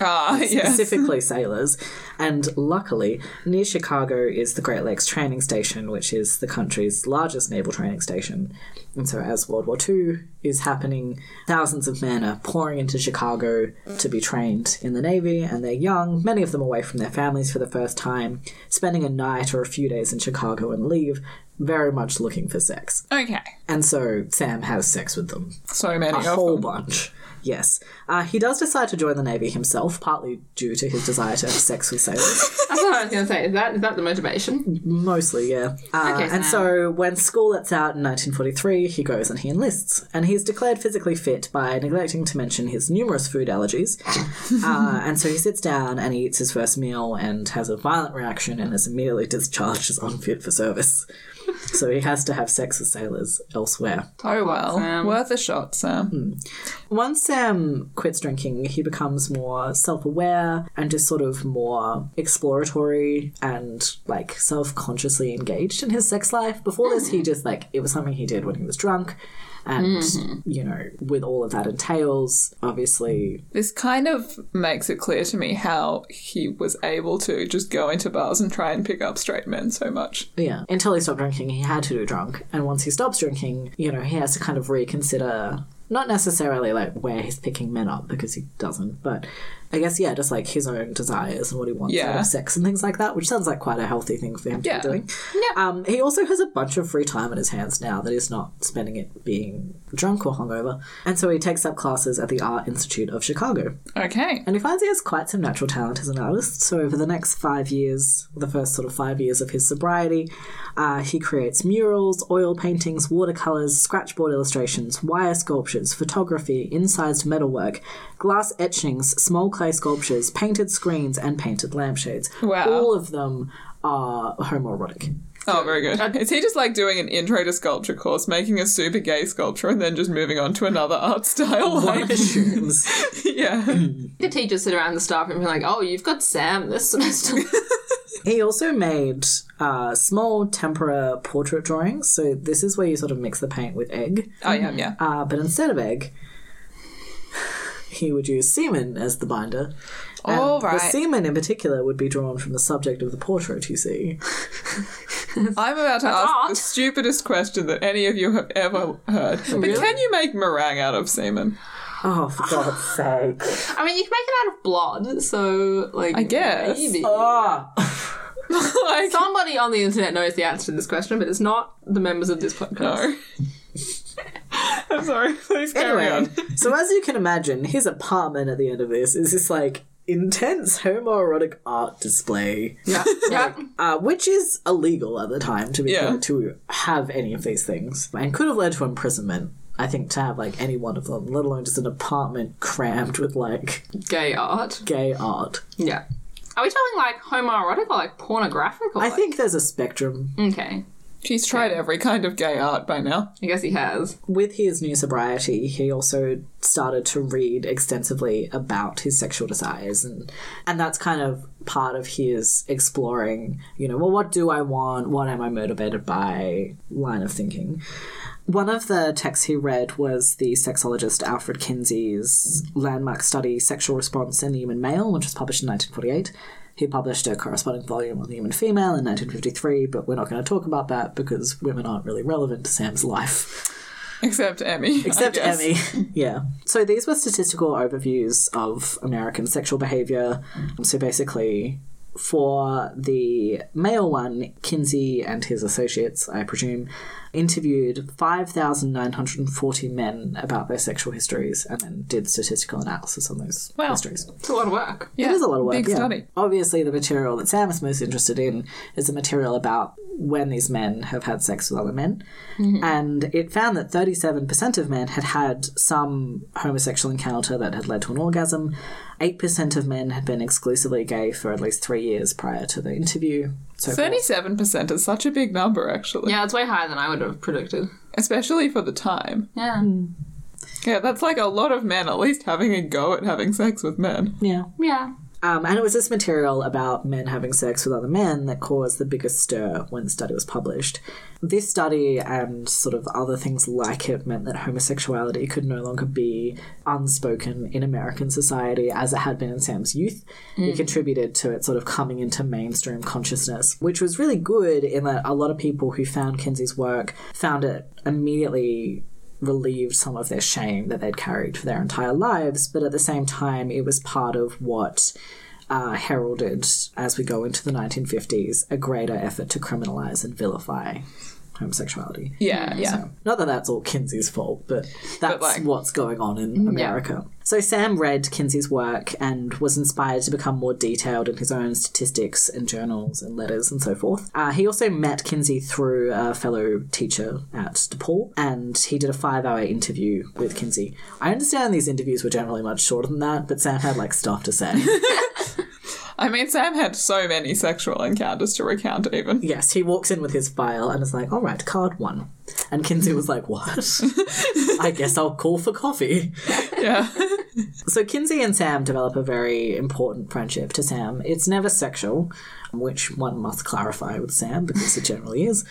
Ah, yes. specifically sailors. And luckily, near Chicago is the Great Lakes Training Station, which is the country's largest naval training station. And so, as World War II is happening, thousands of men are pouring into Chicago to be trained in the Navy, and they're young, many of them away from their families for the first time, spending a night or a few days in Chicago and leave, very much looking for sex. Okay. And so, Sam has sex with them. So many A of whole them. bunch. Yes. Uh, he does decide to join the Navy himself, partly due to his desire to have sex with sailors. That's what I was going to say. Is that is that the motivation? Mostly, yeah. Uh, Okay, and so when school lets out in 1943, he goes and he enlists. And he's declared physically fit by neglecting to mention his numerous food allergies. uh, and so he sits down and he eats his first meal and has a violent reaction and is immediately discharged as unfit for service. So he has to have sex with sailors elsewhere. Oh well, Sam. Um, worth a shot, Sam. Hmm. Once Sam quits drinking, he becomes more self aware and just sort of more exploratory and like self consciously engaged in his sex life. Before this, he hmm. just like it was something he did when he was drunk. And, mm-hmm. you know, with all of that entails, obviously, This kind of makes it clear to me how he was able to just go into bars and try and pick up straight men so much. yeah, until he stopped drinking, he had to do drunk. And once he stops drinking, you know, he has to kind of reconsider not necessarily like where he's picking men up because he doesn't, but I guess, yeah, just like his own desires and what he wants out Yeah. of sex and things like that, which sounds like quite a healthy thing for him to be doing. Yeah. Um, he also has a bunch of free time in his hands now that he's not spending it being drunk or hungover. And so he takes up classes at the Art Institute of Chicago. Okay. And he finds he has quite some natural talent as an artist. So over the next five years, the first sort of five years of his sobriety, uh, he creates murals, oil paintings, watercolors, scratchboard illustrations, wire sculptures, photography, incised metalwork, glass etchings, small clay sculptures, painted screens, and painted lampshades. Wow. All of them are homoerotic. Oh, very good. Is he just like doing an intro to sculpture course, making a super gay sculpture, and then just moving on to another art style? One Like, assumes. yeah. The teachers sit around the staff room and be like, "Oh, you've got Sam this semester." He also made uh, small tempera portrait drawings. So this is where you sort of mix the paint with egg. Oh, yeah, yeah. Uh, but instead of egg, he would use semen as the binder. And All The semen in particular would be drawn from the subject of the portrait, you see. I'm about to ask art. the stupidest question that any of you have ever heard. But Really? can you make meringue out of semen? Oh, for God's sake. I mean, you can make it out of blood, so like I guess. maybe. Ah. like, Somebody on the internet knows the answer to this question, but it's not the members of this podcast. no. I'm sorry. Please carry Anyway, on. so as you can imagine, his apartment at the end of this is this like intense homoerotic art display. Yeah, yeah. uh, which is illegal at the time to be Yeah. to have any of these things, and could have led to imprisonment. I think to have like any one of them, let alone just an apartment crammed with like Gay art. gay art. Yeah. Are we talking like homoerotic or like pornographic? Or I like- think there's a spectrum. Okay. She's tried every kind of gay art by now. I guess he has. With his new sobriety, he also started to read extensively about his sexual desires, and and that's kind of part of his exploring. You know, well, what do I want? What am I motivated by? Line of thinking. One of the texts he read was the sexologist Alfred Kinsey's landmark study, Sexual Response in the Human Male, which was published in 1948. He published a corresponding volume on the human female in 1953, but we're not going to talk about that because women aren't really relevant to Sam's life. Except Emmy. Except. Emmy. yeah. So these were statistical overviews of American sexual behavior. So basically, for the male one, Kinsey and his associates, I presume, interviewed 5,940 men about their sexual histories and then did statistical analysis on those Wow. histories. It's a lot of work. Yeah, It is a lot of work. Big yeah. study. Obviously, the material that Sam is most interested in is the material about when these men have had sex with other men. Mm-hmm. And it found that 37% of men had had some homosexual encounter that had led to an orgasm. 8% of men had been exclusively gay for at least three years prior to the interview. So forth. Thirty-seven percent is such a big number, actually, Yeah, it's way higher than I would have predicted. especially for the time. Yeah. Hmm. Yeah, that's like a lot of men at least having a go at having sex with men. Yeah. Yeah. Um, and it was this material about men having sex with other men that caused the biggest stir when the study was published. This study and sort of other things like it meant that homosexuality could no longer be unspoken in American society as it had been in Sam's youth. It contributed to it sort of coming into mainstream consciousness, which was really good in that a lot of people who found Kinsey's work found it immediately relieved some of their shame that they'd carried for their entire lives, but at the same time, it was part of what uh, heralded, as we go into the 1950s, a greater effort to criminalize and vilify homosexuality. Yeah, yeah. So, not that that's all Kinsey's fault, but that's like- what's going on in America. So Sam read Kinsey's work and was inspired to become more detailed in his own statistics and journals and letters and so forth. Uh, he also met Kinsey through a fellow teacher at DePaul, and he did a five-hour interview with Kinsey. I understand these interviews were generally much shorter than that, but Sam had like stuff to say. I mean, Sam had so many sexual encounters to recount, even. yes, he walks in with his file and is like, "All right, card one," and Kinsey was like, "What? I guess I'll call for coffee." Yeah. So Kinsey and Sam develop a very important friendship to Sam. It's never sexual, which one must clarify with Sam because it generally is.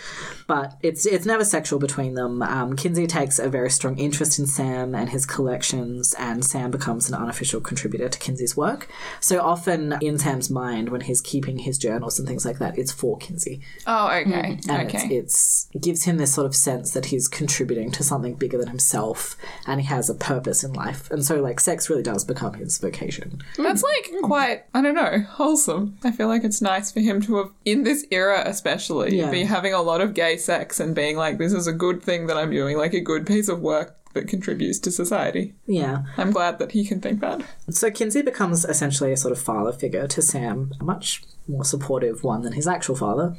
But it's it's never sexual between them. Um, Kinsey takes a very strong interest in Sam and his collections, and Sam becomes an unofficial contributor to Kinsey's work. So often in Sam's mind, when he's keeping his journals and things like that, it's for Kinsey, Oh, okay. and okay. it's, it's it gives him this sort of sense that he's contributing to something bigger than himself, and he has a purpose in life. And so, like, sex really does become his vocation. That's like quite, I don't know, wholesome. I feel like it's nice for him to have, in this era especially, Yeah. be having a lot of gay sex and being like, this is a good thing that I'm doing, like a good piece of work that contributes to society. Yeah. I'm glad that he can think that. So Kinsey becomes essentially a sort of father figure to Sam, much more supportive one than his actual father,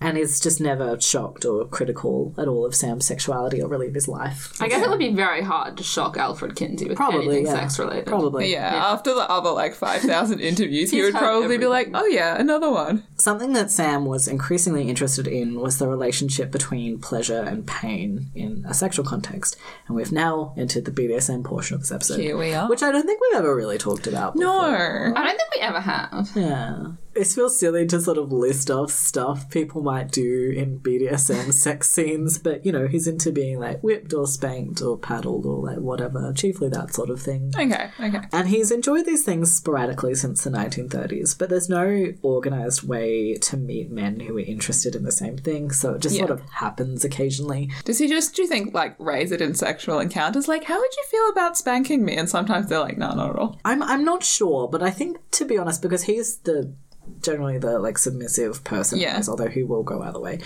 and is just never shocked or critical at all of Sam's sexuality or really of his life. I guess it would be very hard to shock Alfred Kinsey with Probably, anything yeah. sex related. Probably. Yeah, after the other like 5,000 interviews, he would had probably be like, oh yeah, another one. Something that Sam was increasingly interested in was the relationship between pleasure and pain in a sexual context, and we've now entered the BDSM portion of this episode. Here we are. Which I don't think we've ever really talked about. No. before. I don't think we ever have. Yeah. It feels silly to sort of list off stuff people might do in BDSM sex scenes, but you know, he's into being like whipped or spanked or paddled or like whatever, chiefly that sort of thing. Okay, okay. And he's enjoyed these things sporadically since the 1930s, but there's no organized way to meet men who are interested in the same thing, so it just sort of happens occasionally. Does he just, do you think, like, raise it in sexual encounters? Like, how would you feel about spanking me? And sometimes they're like, no, not at all. I'm I'm not sure, but I think to be honest, because he's the generally the like submissive person, Yeah. although he will go either way.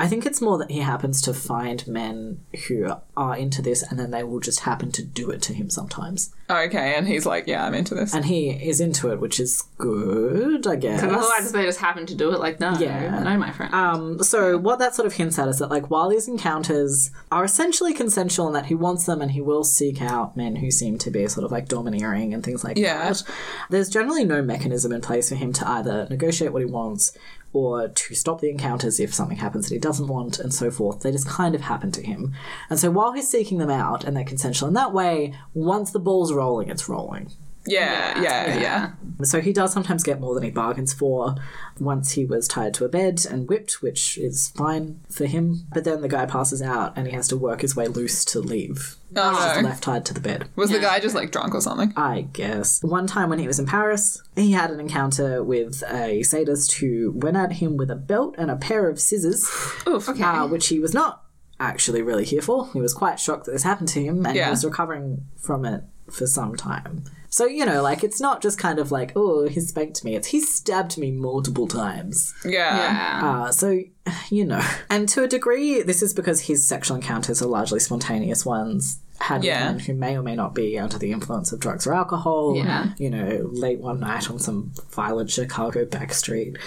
I think it's more that he happens to find men who are into this, and then they will just happen to do it to him sometimes, Okay, and he's like, yeah, I'm into this. and he is into it, which is good, I guess. Because otherwise, they just happen to do it. Like, no, Yeah. no, my friend. Um, so what that sort of hints at is that like while these encounters are essentially consensual and that he wants them and he will seek out men who seem to be sort of like domineering and things like Yeah. that, there's generally no mechanism in place for him to either negotiate what he wants or to stop the encounters if something happens that he doesn't want and so forth. They just kind of happen to him. And so while he's seeking them out and they're consensual in that way, once the ball's rolling, it's rolling. Yeah, yeah, yeah, So he does sometimes get more than he bargains for. Once he was tied to a bed and whipped, which is fine for him. But then the guy passes out and he has to work his way loose to leave. Oh, He's just no. left tied to the bed. Was the guy just like drunk or something? I guess. One time when he was in Paris, he had an encounter with a sadist who went at him with a belt and a pair of scissors, Oof. okay. uh, which he was not actually really here for. He was quite shocked that this happened to him and Yeah. he was recovering from it for some time. So, you know, like, it's not just kind of like, oh, he spanked me. It's he stabbed me multiple times. Yeah. yeah. Uh, so, you know. And to a degree, this is because his sexual encounters are largely spontaneous ones. Had Yeah. with men who may or may not be under the influence of drugs or alcohol. Yeah. You know, late one night on some violent Chicago back street.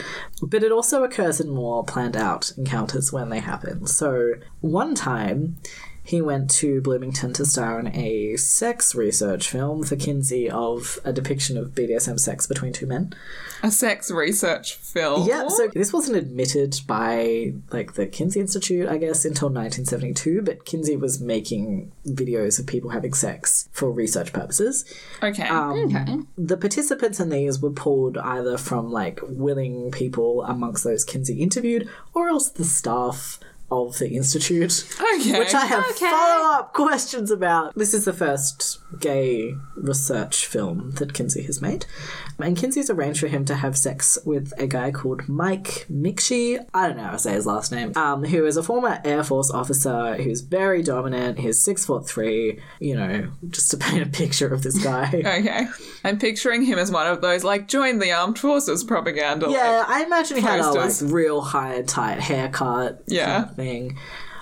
But it also occurs in more planned out encounters when they happen. So, one time, he went to Bloomington to star in a sex research film for Kinsey of a depiction of BDSM sex between two men. A sex research film. Yeah, so this wasn't admitted by like the Kinsey Institute, I guess, until 1972, but Kinsey was making videos of people having sex for research purposes. Okay. Um, okay. The participants in these were pulled either from like willing people amongst those Kinsey interviewed or else the staff of the institute. okay. Which I have Okay. follow up questions about. This is the first gay research film that Kinsey has made. And Kinsey's arranged for him to have sex with a guy called Mike Miksche. I don't know how to say his last name. Um, who is a former Air Force officer who's very dominant. He's six foot three. You know, just to paint a picture of this guy. Okay. I'm picturing him as one of those like join the armed forces propaganda. Yeah, like- I imagine he had a like real high tight haircut. Yeah. of thing.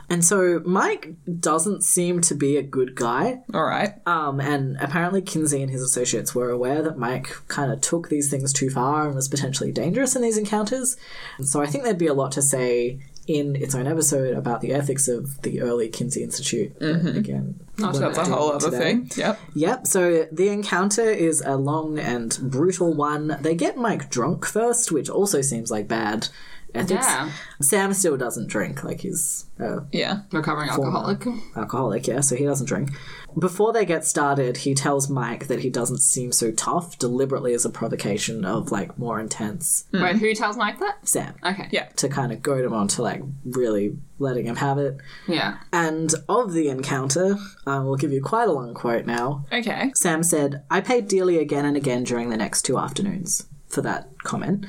And so Mike doesn't seem to be a good guy. All right. Um, and apparently Kinsey and his associates were aware that Mike kind of took these things too far and was potentially dangerous in these encounters. And so I think there'd be a lot to say in its own episode about the ethics of the early Kinsey Institute. But Again, we're That's a whole other today. thing. Yep. Yep, so the encounter is a long and brutal one. They get Mike drunk first, which also seems like bad ethics. Yeah. Sam still doesn't drink, like he's uh, Yeah. Recovering alcoholic. alcoholic, yeah, so he doesn't drink. Before they get started, he tells Mike that he doesn't seem so tough, deliberately as a provocation of like more intense Wait, who tells Mike that? Sam. Okay. Yeah. To kind of goad him on to like really letting him have it. Yeah. And of the encounter, I will give you quite a long quote now. Okay. Sam said, I paid dearly again and again during the next two afternoons for that comment.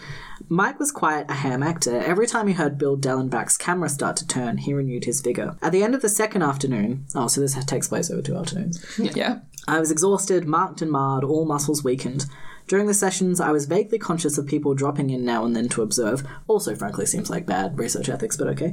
Mike was quite a ham actor. Every time he heard Bill Dellenbach's camera start to turn, he renewed his vigour. At the end of the second afternoon, oh, so this takes place over two afternoons, Yeah. I was exhausted, marked and marred, all muscles weakened. During the sessions, I was vaguely conscious of people dropping in now and then to observe. Also, frankly, seems like bad research ethics, but okay.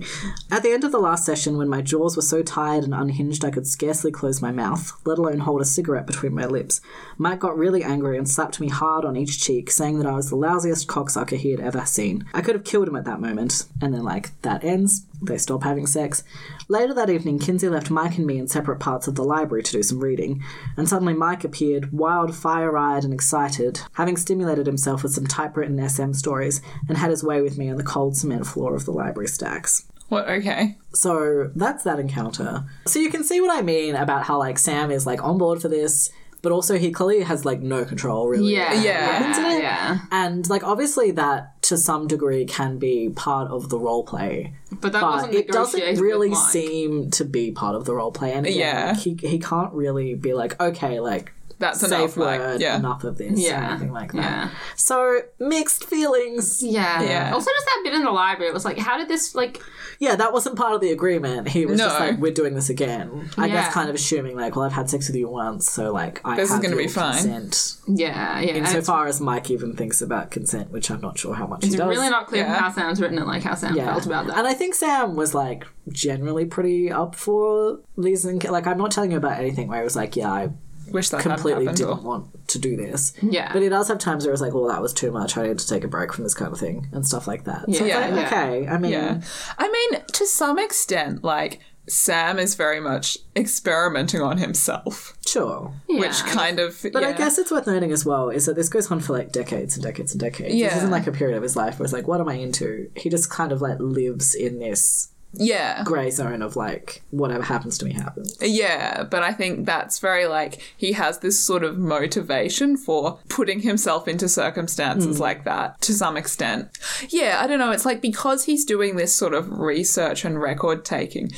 At the end of the last session, when my jaws were so tired and unhinged I could scarcely close my mouth, let alone hold a cigarette between my lips, Mike got really angry and slapped me hard on each cheek, saying that I was the lousiest cocksucker he had ever seen. I could have killed him at that moment, and then, like, that ends. They stop having sex. Later that evening, Kinsey left Mike and me in separate parts of the library to do some reading, and suddenly Mike appeared, wild, fire eyed, and excited, having stimulated himself with some typewritten SM stories, and had his way with me on the cold cement floor of the library stacks. What? Okay. So that's that encounter. So you can see what I mean about how, like, Sam is, like, on board for this, but also he clearly has, like, no control, really. Yeah. Yeah. happens in it. Yeah. And, like, obviously that, to some degree, can be part of the role play But that but it doesn't really seem to be part of the role play. And again, Yeah. like, he he can't really be like, okay, like That's safe enough. Like, yeah. enough of this, or Yeah. anything like that. Yeah. So mixed feelings. Yeah. Yeah. Also, just that bit in the library. It was like, how did this like? Yeah, that wasn't part of the agreement. He was just like, we're doing this again. I Yeah. guess kind of assuming like, well, I've had sex with you once, so like I This is gonna be fine. consent. Yeah. Yeah. And it's, Insofar as Mike even thinks about consent, which I'm not sure how much he it's does. really not clear Yeah. how Sam's written it, like how Sam Yeah. felt about that. And I think Sam was like generally pretty up for these. enc- Like, I'm not telling you about anything where he was like, yeah, I Wish that completely happened. didn't want to do this. Yeah. But he does have times where it's like, well, that was too much. I need to take a break from this kind of thing and stuff like that. So Yeah. like, Yeah. okay. I mean, Yeah. I mean, to some extent, like, Sam is very much experimenting on himself, sure. Yeah. which kind of. But I guess it's worth noting as well is that this goes on for like decades and decades and decades. Yeah. This isn't like a period of his life where it's like, what am I into? He just kind of like lives in this Yeah. grey zone of like, whatever happens to me happens. Yeah, but I think that's very like he has this sort of motivation for putting himself into circumstances hmm. like that to some extent. Yeah, I don't know. It's like because he's doing this sort of research and record taking,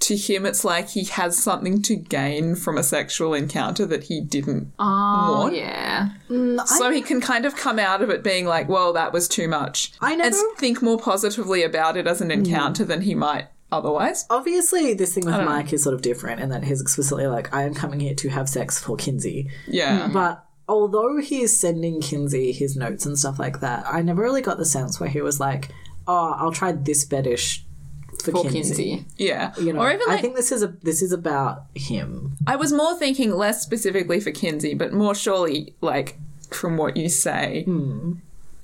to him it's like he has something to gain from a sexual encounter that he didn't oh, want. yeah. Mm, so he can kind of come out of it being like, well, that was too much. I never- And think more positively about it as an hmm. encounter than he might otherwise. Obviously, this thing with Mike is sort of different in that he's explicitly like, I am coming here to have sex for Kinsey. Yeah. Hmm. But although he is sending Kinsey his notes and stuff like that, I never really got the sense where he was like, "Oh, I'll try this fetish for, For Kinsey." Kinsey. Yeah. You know, or even I think this is a this is about him. I was more thinking less specifically for Kinsey, but more surely like from what you say hmm.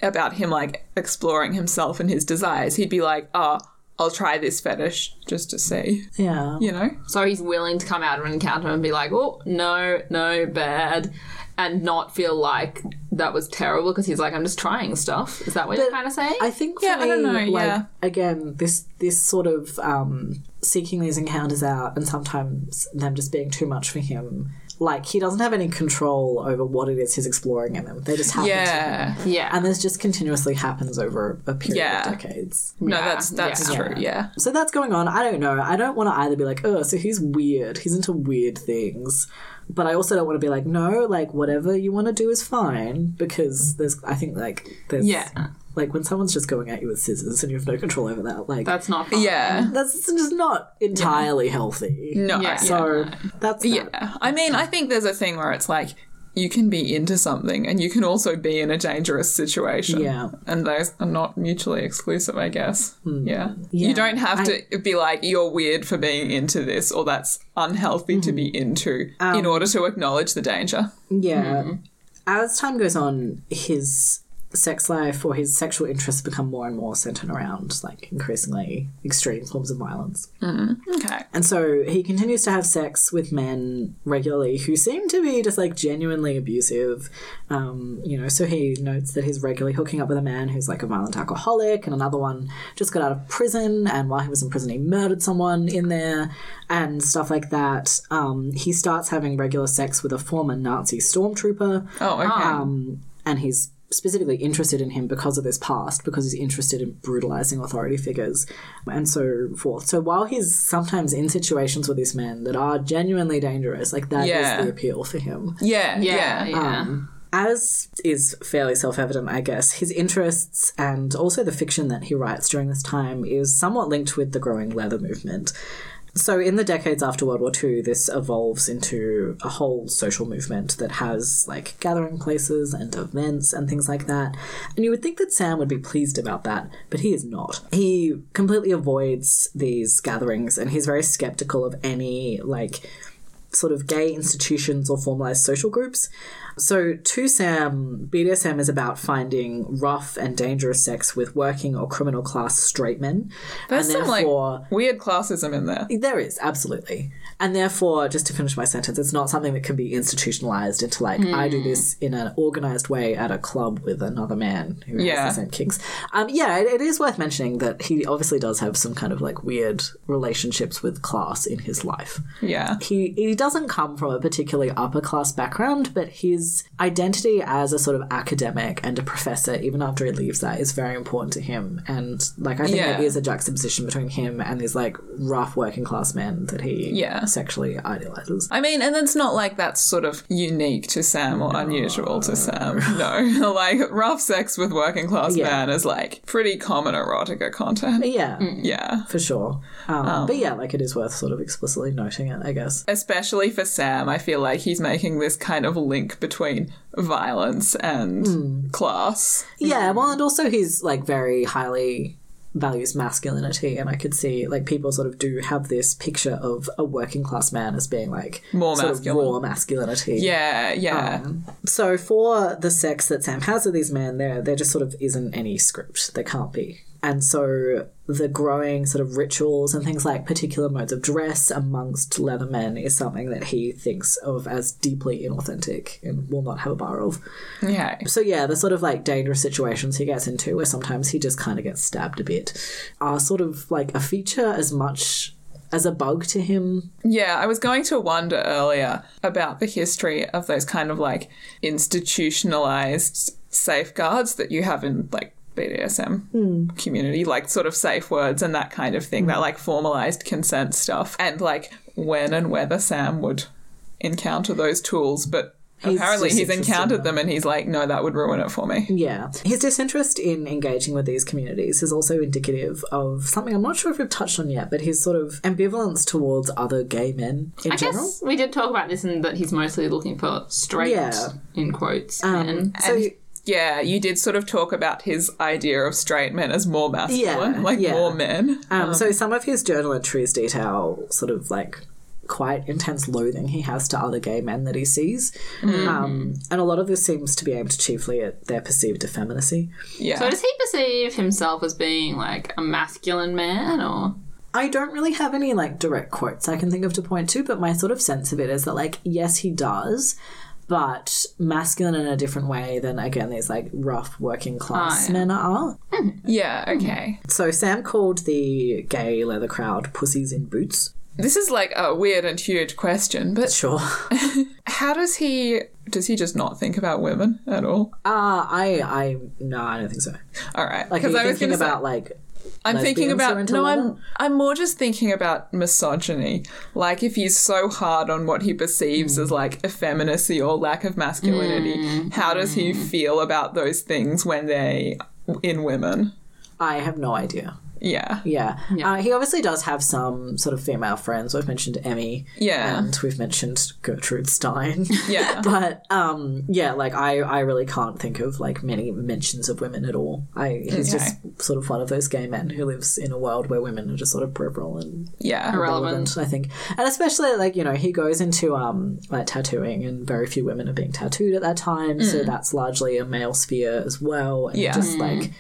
about him like exploring himself and his desires, he'd be like, "Oh, I'll try this fetish just to see," Yeah, you know? So he's willing to come out of an encounter and be like, oh, no, no, bad. And not feel like that was terrible because he's like, I'm just trying stuff. Is that what you're But kind of saying? I think for Yeah, I don't know, like yeah. again, this this sort of um, seeking these encounters out, and sometimes them just being too much for him. Like he doesn't have any control over what it is he's exploring in them. They just happen to Yeah. him. yeah. and this just continuously happens over a period Yeah. of decades. No, Yeah, that's that's yeah. true. Yeah. So that's going on. I don't know. I don't want to either be like, oh, so he's weird. He's into weird things. But I also don't want to be like, no, like whatever you want to do is fine because there's, I think like there's, Yeah. like when someone's just going at you with scissors and you have no control over that, like That's not fun. Yeah. that's just not entirely healthy. No. Yeah. So that's that. Yeah. I mean, I think there's a thing where it's like you can be into something and you can also be in a dangerous situation. Yeah. And those are not mutually exclusive, I guess. Yeah. Yeah. You don't have to be like, you're weird for being into this or that's unhealthy to be mm-hmm. into in um, order to acknowledge the danger. Yeah. Mm-hmm. As time goes on, his sex life or his sexual interests become more and more centered around like increasingly extreme forms of violence. Okay. And so he continues to have sex with men regularly who seem to be just like genuinely abusive. Um, you know, so he notes that he's regularly hooking up with a man who's like a violent alcoholic, and another one just got out of prison, and while he was in prison, he murdered someone in there, and stuff like that. Um, he starts having regular sex with a former Nazi stormtrooper Oh, okay. um, and he's specifically interested in him because of his past, because he's interested in brutalizing authority figures and so forth. So while he's sometimes in situations with these men that are genuinely dangerous, like that is Yeah. the appeal for him. yeah, Yeah, yeah. yeah. Um, as is fairly self evident, I guess, his interests and also the fiction that he writes during this time is somewhat linked with the growing leather movement. So, in the decades after World War II, this evolves into a whole social movement that has like gathering places and events and things like that. And you would think that Sam would be pleased about that, but he is not. He completely avoids these gatherings and he's very skeptical of any like sort of gay institutions or formalized social groups. So, to Sam, BDSM is about finding rough and dangerous sex with working or criminal class straight men. There's and some like therefore, weird classism in there. there is, absolutely. And therefore, just to finish my sentence, it's not something that can be institutionalized into like, I do this in an organized way at a club with another man who Yeah. has the same kinks. Um, yeah, it, it is worth mentioning that he obviously does have some kind of like weird relationships with class in his life Yeah. he he doesn't come from a particularly upper class background, but his identity as a sort of academic and a professor, even after he leaves that, is very important to him. And like I think Yeah. there is a juxtaposition between him and these like rough working class men that he Yeah. sexually idolizes. I mean, and it's not like that's sort of unique to Sam or unusual to Sam. No. like, rough sex with working class Yeah. man is like pretty common erotica content. Yeah, Yeah. for sure. Um, But yeah, like it is worth sort of explicitly noting it, I guess. Especially for Sam, I feel like he's making this kind of link between violence and hmm. class. Yeah, mm. well, and also he's like very highly values masculinity, and I could see like people sort of do have this picture of a working class man as being like More sort masculine. of raw masculinity. Yeah, yeah. Um, so for the sex that Sam has with these men, there there just sort of isn't any script. There can't be. And so the growing sort of rituals and things like particular modes of dress amongst leather men is something that he thinks of as deeply inauthentic and will not have a bar of. yeah. So yeah, the sort of like dangerous situations he gets into where sometimes he just kind of gets stabbed a bit are sort of like a feature as much as a bug to him. Yeah, I was going to wonder earlier about the history of those kind of like institutionalized safeguards that you have in like BDSM community, like sort of safe words and that kind of thing, that like formalized consent stuff, and like when and whether Sam would encounter those tools, but He's apparently he's interested in encountered them. them and he's like, no, that would ruin it for me. Yeah. His disinterest in engaging with these communities is also indicative of something I'm not sure if we've touched on yet, but his sort of ambivalence towards other gay men in I general. guess we did talk about this and that he's mostly looking for straight, Yeah. in quotes, Um, men. so Yeah, you did sort of talk about his idea of straight men as more masculine, Yeah, like yeah. more men. Um, so some of his journal entries detail sort of like quite intense loathing he has to other gay men that he sees. Um, and a lot of this seems to be aimed chiefly at their perceived effeminacy. Yeah. so does he perceive himself as being like a masculine man or? I don't really have any like direct quotes I can think of to point to, but my sort of sense of it is that like yes he does, but masculine in a different way than again these like rough working class Ah, yeah. men are. yeah, okay. So Sam called the gay leather crowd pussies in boots. This is like a weird and huge question, but Sure. how does he does he just not think about women at all? Uh I I no, I don't think so. All right, Like are you I was thinking gonna say- about like I'm thinking about no. I'm I'm more just thinking about misogyny. Like if he's so hard on what he perceives Hmm. as like effeminacy or lack of masculinity, how does he feel about those things when they in women? I have no idea. Yeah. Yeah. Yeah. Uh, he obviously does have some sort of female friends. We've mentioned Emmy. Yeah. And we've mentioned Gertrude Stein. Yeah. but um, yeah, like I, I really can't think of like many mentions of women at all. I he's Okay. just sort of one of those gay men who lives in a world where women are just sort of peripheral and Yeah. Irrelevant. relevant, I think. And especially like, you know, he goes into um like tattooing and very few women are being tattooed at that time, so that's largely a male sphere as well. And Mm. Yeah. just like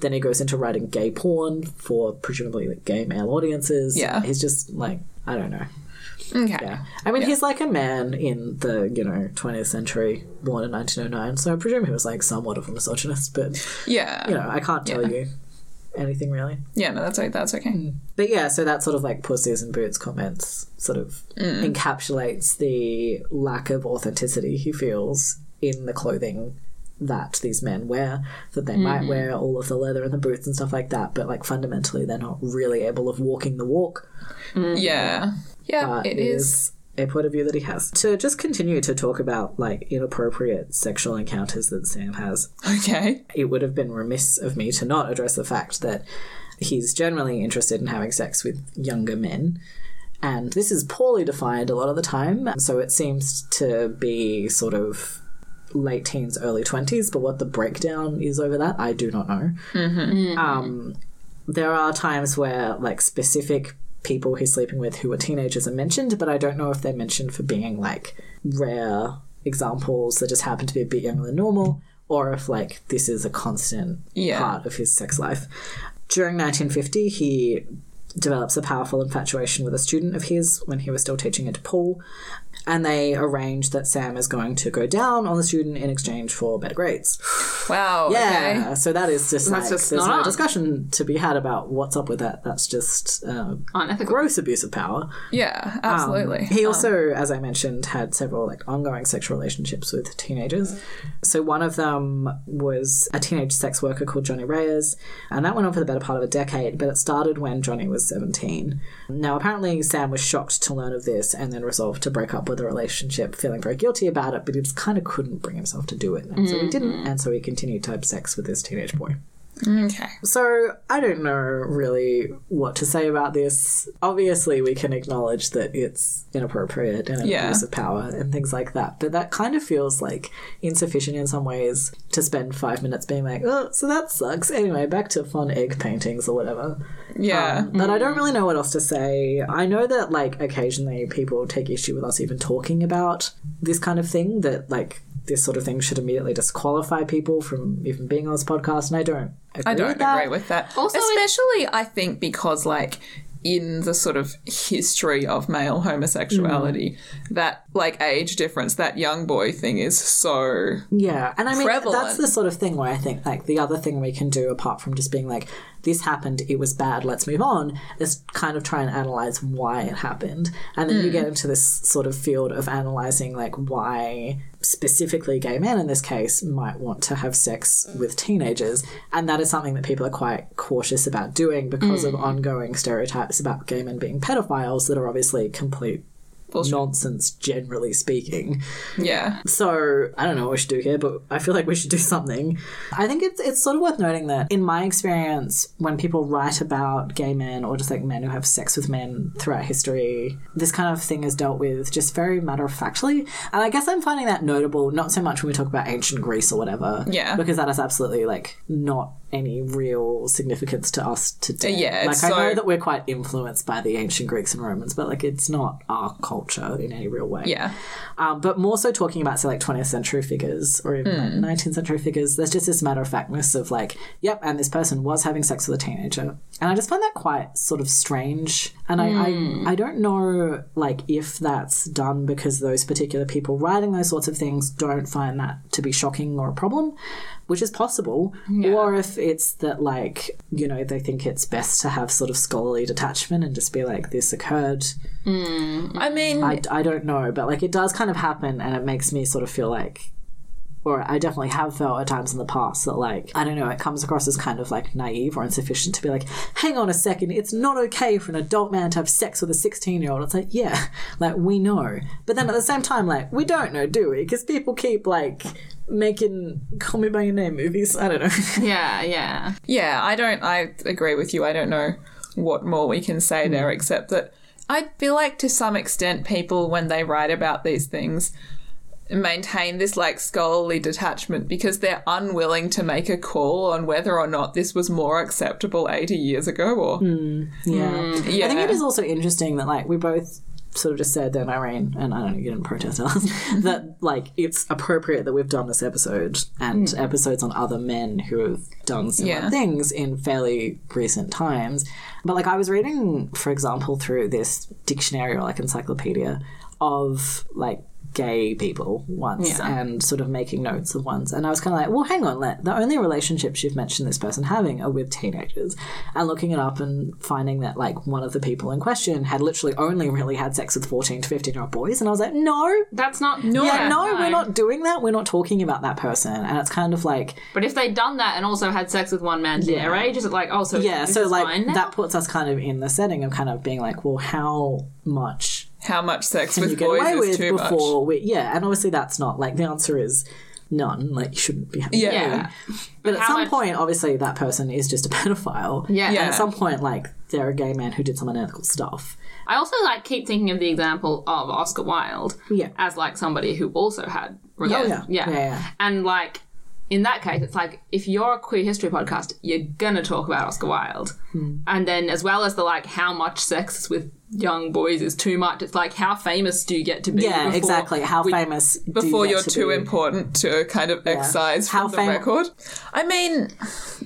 then he goes into writing gay porn for presumably like gay male audiences. Yeah. He's just like I don't know. Okay. Yeah. I mean he's like a man in the, you know, twentieth century, born in nineteen oh nine, so I presume he was like somewhat of a misogynist, but Yeah. you know, I can't tell you anything really. Yeah, no, that's that's okay. Mm. But yeah, so that sort of like pussies and boots comments sort of mm. encapsulates the lack of authenticity he feels in the clothing that these men wear. That they might mm-hmm. wear all of the leather and the boots and stuff like that, but like fundamentally they're not really able of walking the walk. Mm-hmm. Yeah. Yeah, But it is. a point of view that he has. To just continue to talk about like inappropriate sexual encounters that Sam has, Okay. it would have been remiss of me to not address the fact that he's generally interested in having sex with younger men. And this is poorly defined a lot of the time. So it seems to be sort of late teens, early 20s. But what the breakdown is over that, I do not know. Um, there are times where, like, specific people he's sleeping with who are teenagers are mentioned, but I don't know if they're mentioned for being, like, rare examples that just happen to be a bit younger than normal, or if, like, this is a constant Yeah. part of his sex life. During 1950, he develops a powerful infatuation with a student of his when he was still teaching at Paul, and they arrange that Sam is going to go down on the student in exchange for better grades. Wow. Yeah, Okay. so that is just That's like just there's not no on. discussion to be had about what's up with that. That's just uh, Unethical. gross abuse of power. Yeah, absolutely. Um, he also, as I mentioned, had several like ongoing sexual relationships with teenagers. So one of them was a teenage sex worker called Johnny Reyes, and that went on for the better part of a decade. But it started when Johnny was seventeen. Now, apparently, Sam was shocked to learn of this, and then resolved to break up with the relationship, feeling very guilty about it. But he just kind of couldn't bring himself to do it, and so he didn't. Mm-hmm. And so he continued to have sex with this teenage boy. Okay. So I don't know really what to say about this. Obviously, we can acknowledge that it's inappropriate and an Yeah. abuse of power and things like that. But that kind of feels like insufficient in some ways to spend five minutes being like, oh, so that sucks. Anyway, back to fun egg paintings or whatever. Yeah. Um, but I don't really know what else to say. I know that like occasionally people take issue with us even talking about this kind of thing. That like this sort of thing should immediately disqualify people from even being on this podcast, and I don't. Agree I don't with that. agree with that. Also, it- Especially, I think, because, like, in the sort of history of male homosexuality, mm. that, like, age difference, that young boy thing is so. Yeah, and I mean prevalent. that's the sort of thing where I think like the other thing we can do apart from just being like this happened, it was bad, let's move on, is kind of try and analyze why it happened. And then you mm. get into this sort of field of analyzing like why specifically gay men in this case might want to have sex with teenagers. And that is something that people are quite cautious about doing because of mm. ongoing stereotypes about gay men being pedophiles that are obviously complete. Nonsense generally speaking. Yeah. So I don't know what we should do here, but I feel like we should do something. I think it's it's sort of worth noting that in my experience, when people write about gay men or just like men who have sex with men throughout history, this kind of thing is dealt with just very matter of factly. And I guess I'm finding that notable, not so much when we talk about ancient Greece or whatever. Yeah. Because that is absolutely like not any real significance to us today. Yeah, Like I know that we're quite influenced by the ancient Greeks and Romans, but like it's not our culture in any real way. Yeah. Um, but more so talking about, say, like 20th century figures or even Hmm. like 19th century figures, there's just this matter of factness of like, yep, and this person was having sex with a teenager. And I just find that quite sort of strange. And I, Hmm. I, I don't know, like, if that's done because those particular people writing those sorts of things don't find that to be shocking or a problem, which is possible. Or if it's that, like, you know, they think it's best to have sort of scholarly detachment and just be like, this occurred. Hmm. I mean, I, I don't know, but like it does kind of happen, and it makes me sort of feel like, or I definitely have felt at times in the past that like I don't know, it comes across as kind of like naive or insufficient to be like, hang on a second, it's not okay for an adult man to have sex with a sixteen-year-old. It's like yeah, like we know, but then at the same time, like we don't know, do we? Because people keep like making Call Me by Your Name movies. I don't know. Yeah, yeah. Yeah, I don't. I agree with you. I don't know what more we can say there, hmm. except that I feel like to some extent, people when they write about these things maintain this like scholarly detachment because they're unwilling to make a call on whether or not this was more acceptable 80 years ago or hmm. Yeah. Hmm. yeah I think it is also interesting that like we both sort of just said that Irene and I don't know you didn't protest us that like it's appropriate that we've done this episode and hmm. episodes on other men who have done similar Yeah. things in fairly recent times. But like I was reading, for example, through this dictionary or like encyclopedia of like gay people once Yeah. and sort of making notes of ones and I was kind of like well hang on the only relationships you've mentioned this person having are with teenagers and looking it up and finding that like one of the people in question had literally only really had sex with 14 to 15 year old boys and I was like no That's not. No. yeah, no, we're not doing that. We're not talking about that person. And it's kind of like, But if they'd done that and also had sex with one man their age, is it like, oh, so yeah, so like that puts us kind of in the setting of kind of being like, well, how much how much sex can you with get boys away is with too before we, yeah, and obviously that's not like the answer is none. Like you shouldn't be having Yeah. yeah. But at how some much- point, obviously, that person is just a pedophile. Yeah. And at some point, like they're a gay man who did some unethical stuff. I also like keep thinking of the example of Oscar Wilde Yeah. as like somebody who also had Oh, yeah. Yeah, yeah. and like in that case it's like if you're a queer history podcast you're gonna talk about Oscar Wilde Hmm. and then as well as the like how much sex with young boys is too much it's like how famous do you get to be Yeah, before exactly. How we- famous do you before you're to too be? important to kind of excise How from the record. I mean,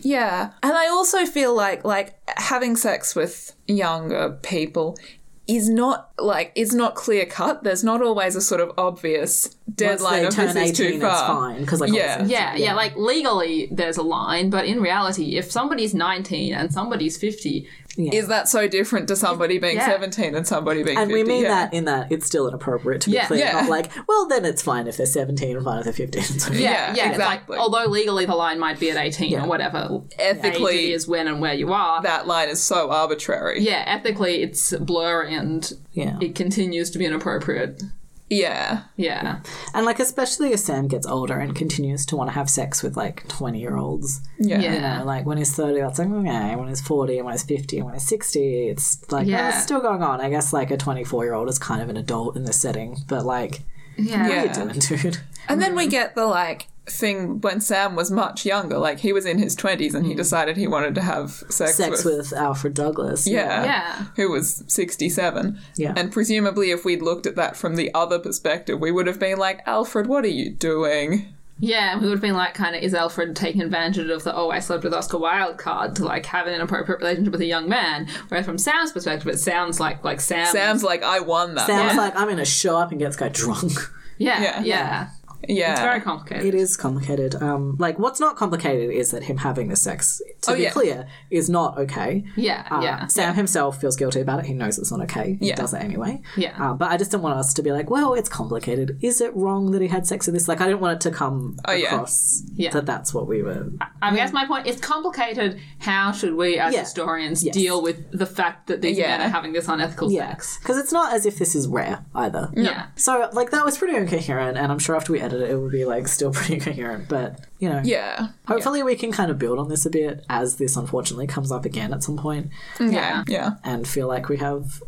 yeah, and I also feel like like having sex with younger people is not like is not clear cut. There's not always a sort of obvious Once deadline they of turn this is too far. it's fine. Because like, Yeah. obviously- yeah, yeah, like legally there's a line, but in reality, if somebody's 19 and somebody's 50, Is that so different to somebody being Yeah. 17 and somebody being And 50? we mean yeah. that in that it's still inappropriate to be Yeah. clear. Yeah. Not like, well, then it's fine if they're 17 and fine if they're 15. So, Yeah, yeah, it's like, exactly. although legally the line might be at 18 Yeah. or whatever, Ethically- age it is when and where you are. that line is so arbitrary. yeah, ethically it's blurry and Yeah. it continues to be inappropriate. Yeah. Yeah. And like, especially as Sam gets older and continues to want to have sex with like 20 year olds. Yeah. Yeah. You know, like when he's 30, that's like, okay. When he's 40, and when he's 50, and when he's 60, it's like, yeah. Yeah. it's still going on. I guess like a 24 year old is kind of an adult in this setting, but like, Yeah. what are you doing, dude? And then we get the like thing when Sam was much younger, like he was in his 20s and he hmm. decided he wanted to have sex, Sex with Alfred Douglas. yeah, Yeah. who was 67. Yeah. And presumably if we'd looked at that from the other perspective, we would have been like, "Alfred, what are you doing?" Yeah, we would have been like, kind of, is Alfred taking advantage of the, oh, I slept with Oscar Wilde card to, like, have an inappropriate relationship with a young man? Whereas from Sam's perspective, it sounds like, like Sam. Sam's like, "I won that." Sam's one." like, I'm going to show up and get this guy drunk. Yeah, Yeah. yeah. yeah. It's very complicated. It is complicated. Um, like, what's not complicated is that him having the sex, to Oh, be yeah. clear, is not okay. Yeah, Uh, yeah. Sam himself feels guilty about it. He knows it's not okay. He Yeah. does it anyway. Yeah. Uh, but I just didn't want us to be like, well, it's complicated. Is it wrong that he had sex with this? Like, I didn't want it to come Oh, across Yeah. that that's what we were. I guess my point is complicated. How should we, as Yeah. historians, Yes. deal with the fact that these Yeah. men are having this unethical Yeah. sex? Because it's not as if this is rare either. Yeah. So, like, that was pretty incoherent. And I'm sure after we edit it, it will be, like, still pretty coherent. But, you know. yeah. Hopefully, we can kind of build on this a bit as this unfortunately comes up again at some point Yeah. Yeah. and feel like we have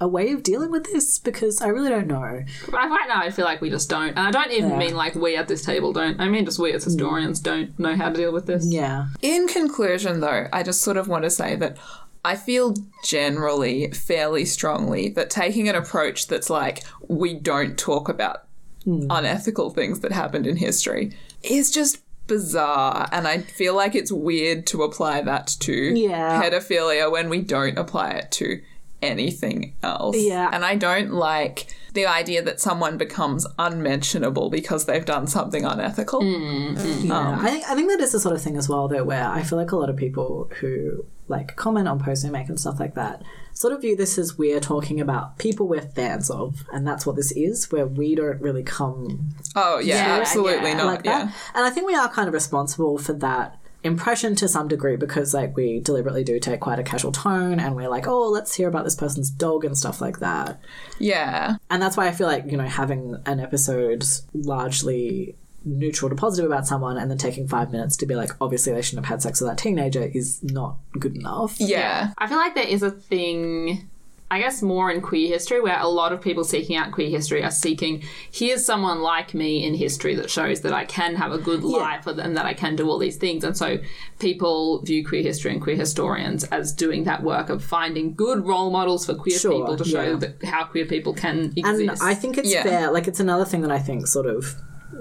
a way of dealing with this because I really don't know. Right now, I feel like we just don't. And I don't even Yeah. mean like we at this table don't. I mean just we as historians mm. don't know how to deal with this. Yeah. In conclusion, though, I just sort of want to say that I feel generally fairly strongly that taking an approach that's like, we don't talk about Mm. unethical things that happened in history is just bizarre. And I feel like it's weird to apply that to Yeah. pedophilia when we don't apply it to anything else. Yeah. And I don't like the idea that someone becomes unmentionable because they've done something unethical. Mm, mm. Yeah, um, I think I think that is the sort of thing as well, though, where I feel like a lot of people who like comment on posts we make and stuff like that sort of view this as we're talking about people we're fans of, and that's what this is, where we don't really come Oh, yeah, absolutely yeah. not. like yeah. that. And I think we are kind of responsible for that impression to some degree because like we deliberately do take quite a casual tone and we're like, oh, let's hear about this person's dog and stuff like that. Yeah. And that's why I feel like, you know, having an episode largely neutral to positive about someone and then taking five minutes to be like, obviously they shouldn't have had sex with that teenager is not good enough. Yeah. I feel like there is a thing, I guess, more in queer history where a lot of people seeking out queer history are seeking, here's someone like me in history that shows that I can have a good life and that I can do all these things. And so people view queer history and queer historians as doing that work of finding good role models for queer Sure, people to show yeah. that how queer people can exist. And. I think it's Yeah. fair. Like, it's another thing that I think sort of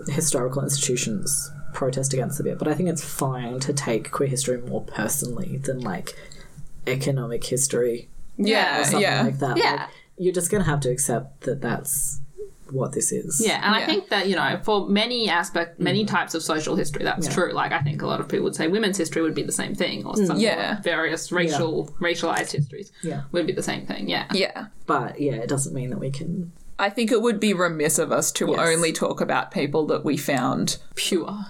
historical institutions protest against a bit, but I think it's fine to take queer history more personally than like economic history Yeah, or Yeah. something Yeah. like that. Yeah. Like, you're just going to have to accept that that's what this is. Yeah, and I think that you know, for many aspect, many Mm. types of social history, that's true. Like, I think a lot of people would say women's history would be the same thing, or some Yeah. or various racial, racialized histories Yeah. would be the same thing. Yeah, Yeah. But yeah, it doesn't mean that we can. I think it would be remiss of us to Yes. only talk about people that we found. pure.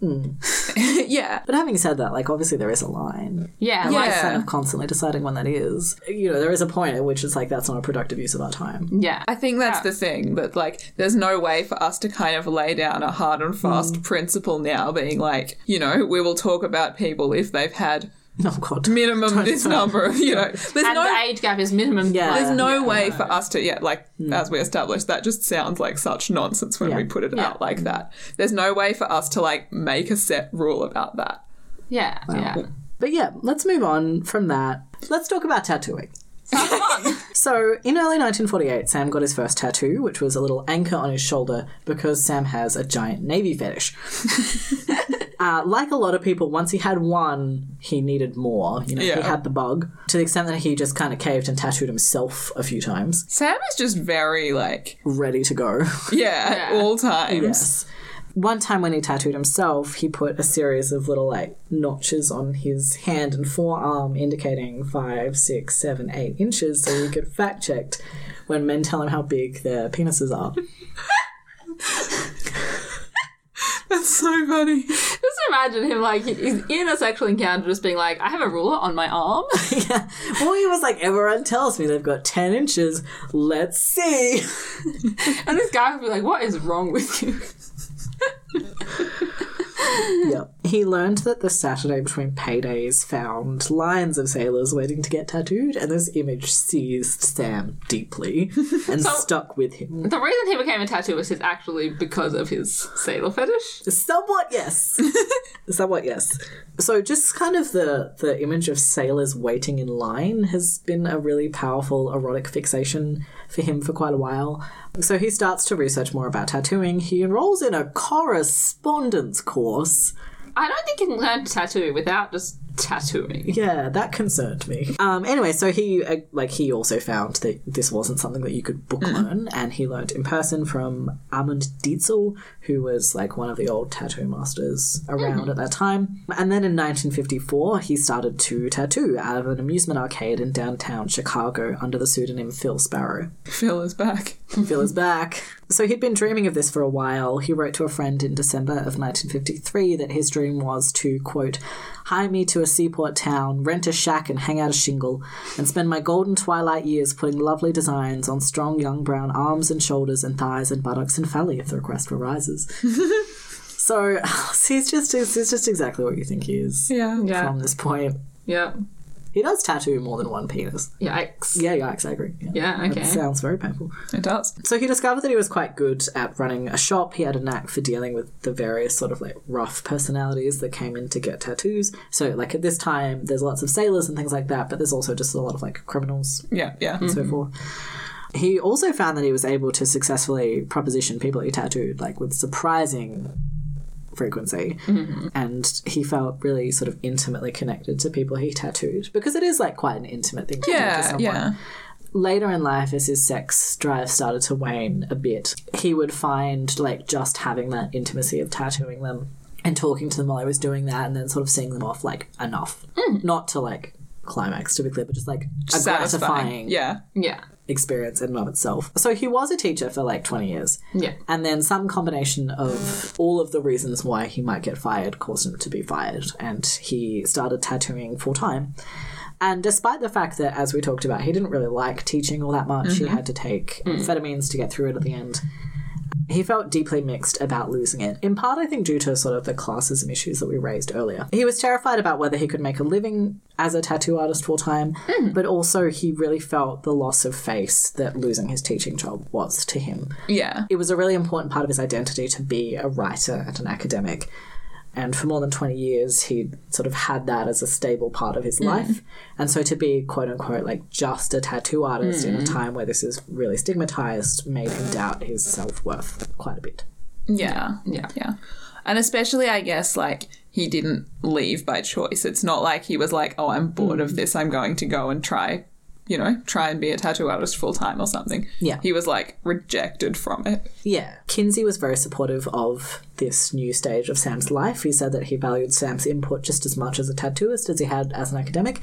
Hmm. yeah. But having said that, like obviously there is a line. Yeah, And like, like Yeah. kind of constantly deciding when that is. You know, there is a point at which it's like that's not a productive use of our time. yeah. I think that's the thing that like there's no way for us to kind of lay down a hard and fast hmm. principle now being like, you know, we will talk about people if they've had Oh god. minimum this number of, you know. There's and no the age gap is minimum. Yeah. there's no Yeah. way for us to yeah, like hmm. as we established, that just sounds like such nonsense when Yeah. we put it Yeah. out like hmm. that. There's no way for us to like make a set rule about that. yeah, yeah. But yeah, let's move on from that. Let's talk about tattooing. So, in early 1948, Sam got his first tattoo, which was a little anchor on his shoulder because Sam has a giant navy fetish. uh, like a lot of people, once he had one, he needed more. You know, he had the bug to the extent that he just kind of caved and tattooed himself a few times, Sam is just very like ready to go. yeah, at Yeah. all times. Yes. One time when he tattooed himself, he put a series of little like notches on his hand and forearm indicating five, six, seven, eight inches so he could fact check when men tell him how big their penises are. That's so funny. Just imagine him like he's in a sexual encounter, just being like, "I have a ruler on my arm." yeah. Well, he was like, everyone tells me they've got 10 inches. Let's see. and this guy would be like, "What is wrong with you?" Yep. He learned that the Saturday between paydays found lines of sailors waiting to get tattooed, and this image seized Sam deeply and stuck with him. The reason he became a tattooist is actually because of his sailor fetish. Somewhat, yes. Somewhat, yes. So, just kind of the the image of sailors waiting in line has been a really powerful erotic fixation for him for quite a while. So he starts to research more about tattooing. He enrolls in a correspondence course. I don't think you can learn to tattoo without just tattooing. Yeah, that concerned me. Um, anyway, so he uh, like he also found that this wasn't something that you could book learn, and he learned in person from Amund Dietzel, who was like one of the old tattoo masters around at that time. And then in 1954, he started to tattoo out of an amusement arcade in downtown Chicago under the pseudonym Phil Sparrow. Phil is back. Phil is back. So he'd been dreaming of this for a while. He wrote to a friend in December of 1953 that his dream was to, quote, hire me to a seaport town, rent a shack and hang out a shingle, and spend my golden twilight years putting lovely designs on strong young brown arms and shoulders and thighs and buttocks and phalli if the request arises. so he's just he's just exactly what you think he is Yeah. Yeah. from this point. Yeah. He does tattoo more than one penis. Yikes. Yeah, yikes, I agree. Yeah. Okay. Sounds very painful. It does. So he discovered that he was quite good at running a shop. He had a knack for dealing with the various sort of like rough personalities that came in to get tattoos. So like at this time, there's lots of sailors and things like that, but there's also just a lot of like criminals Yeah, yeah. and so mm-hmm. forth. He also found that he was able to successfully proposition people he tattooed, like with surprising frequency. Mm-hmm. And he felt really sort of intimately connected to people he tattooed because it is like quite an intimate thing to do to someone yeah. later in life as his sex drive started to wane a bit he would find like just having that intimacy of tattooing them and talking to them while i was doing that and then sort of seeing them off like enough mm. not to like climax to be clear but just like a Satisfying. gratifying Yeah. Yeah. Experience in and of itself so he was a teacher for like 20 years Yeah. and then some combination of all of the reasons why he might get fired caused him to be fired, and he started tattooing full time. And despite the fact that, as we talked about, he didn't really like teaching all that much, he mm-hmm. had to take mm. amphetamines to get through it at the end. He felt deeply mixed about losing it, in part, I think, due to sort of the classism issues that we raised earlier. He was terrified about whether he could make a living as a tattoo artist full time, hmm. but also he really felt the loss of face that losing his teaching job was to him. Yeah. It was a really important part of his identity to be a writer and an academic. And for more than 20 years, he sort of had that as a stable part of his hmm. life. And so to be, quote unquote, like just a tattoo artist in a hmm. time where this is really stigmatized made him doubt his self worth quite a bit. Yeah. Yeah. Yeah. And especially, I guess, like, he didn't leave by choice. It's not like he was like, oh, I'm bored of hmm. this. I'm going to go and try, you know, try and be a tattoo artist full time or something. Yeah. He was, like, rejected from it. Yeah. Kinsey was very supportive of this new stage of Sam's life. He said that he valued Sam's input just as much as a tattooist as he had as an academic,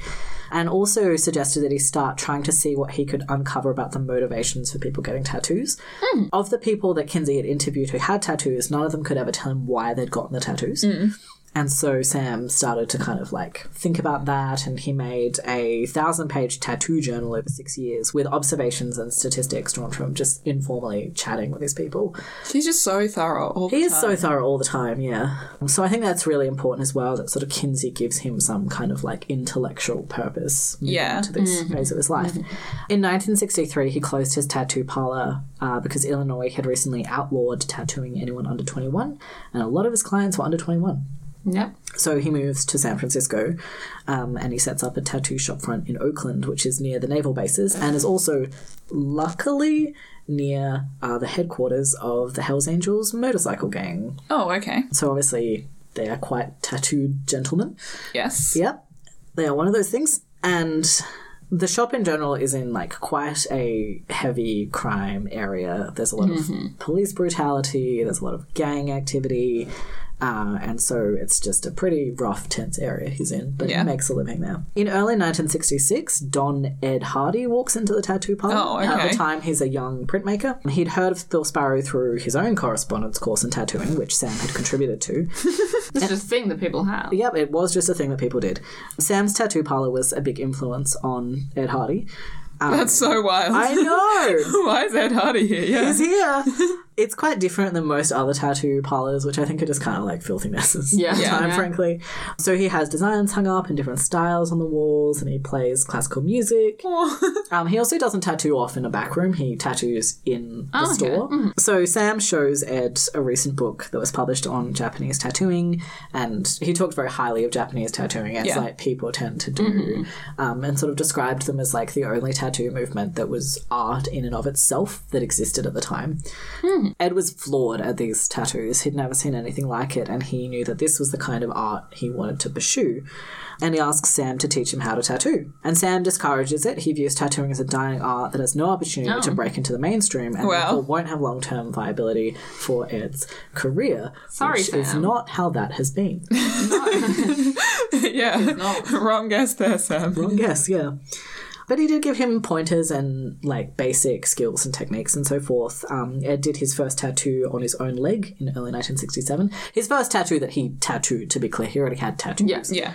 and also suggested that he start trying to see what he could uncover about the motivations for people getting tattoos. Hmm. Of the people that Kinsey had interviewed who had tattoos, none of them could ever tell him why they'd gotten the tattoos. Hmm. And so Sam started to kind of like think about that, and he made a thousand page tattoo journal over six years with observations and statistics drawn from just informally chatting with these people. He's just so thorough. All the He is time. so thorough all the time, yeah. So I think that's really important as well. That sort of Kinsey gives him some kind of like intellectual purpose. Yeah. To this phase of his life. In 1963, he closed his tattoo parlor uh, because Illinois had recently outlawed tattooing anyone under 21, and a lot of his clients were under 21. Yep. So he moves to San Francisco um, and he sets up a tattoo shop front in Oakland, which is near the naval bases and is also, luckily, near uh, the headquarters of the Hells Angels motorcycle gang. Oh, okay. So obviously, they are quite tattooed gentlemen. Yes. Yep, they are one of those things. And the shop in general is in like quite a heavy crime area. There's a lot of police brutality, there's a lot of gang activity. Uh, and so it's just a pretty rough, tense area he's in, but Yeah. he makes a living there. In early 1966, Don Ed Hardy walks into the tattoo parlor. Oh, okay. At the time, he's a young printmaker. He'd heard of Phil Sparrow through his own correspondence course in tattooing, which Sam had contributed to. It's just a thing that people have. Yep, it was just a thing that people did. Sam's tattoo parlor was a big influence on Ed Hardy. That's so wild. I know! Why is Ed Hardy here? Yeah. He's here. It's quite different than most other tattoo parlors, which I think are just kind of like filthy messes. Yeah. at the Yeah. time, Yeah. frankly. So he has designs hung up in different styles on the walls, and he plays classical music. Um, he also doesn't tattoo off in a back room. He tattoos in the Oh, okay. store. So Sam shows Ed a recent book that was published on Japanese tattooing, and he talked very highly of Japanese tattooing as Yeah. like people tend to do, um, and sort of described them as like the only tattoo movement that was art in and of itself that existed at the time. Ed was floored at these tattoos. He'd never seen anything like it, and he knew that this was the kind of art he wanted to pursue. And he asks Sam to teach him how to tattoo. And Sam discourages it. He views tattooing as a dying art that has no opportunity to oh. break into the mainstream and Wow. therefore won't have long term viability for Ed's career. Sorry, which is not how that has been. yeah. Wrong guess there, Sam. Wrong guess, yeah. But he did give him pointers and like basic skills and techniques and so forth. Um, Ed did his first tattoo on his own leg in early 1967. His first tattoo that he tattooed, to be clear, he already had tattoos. Yes. Yeah.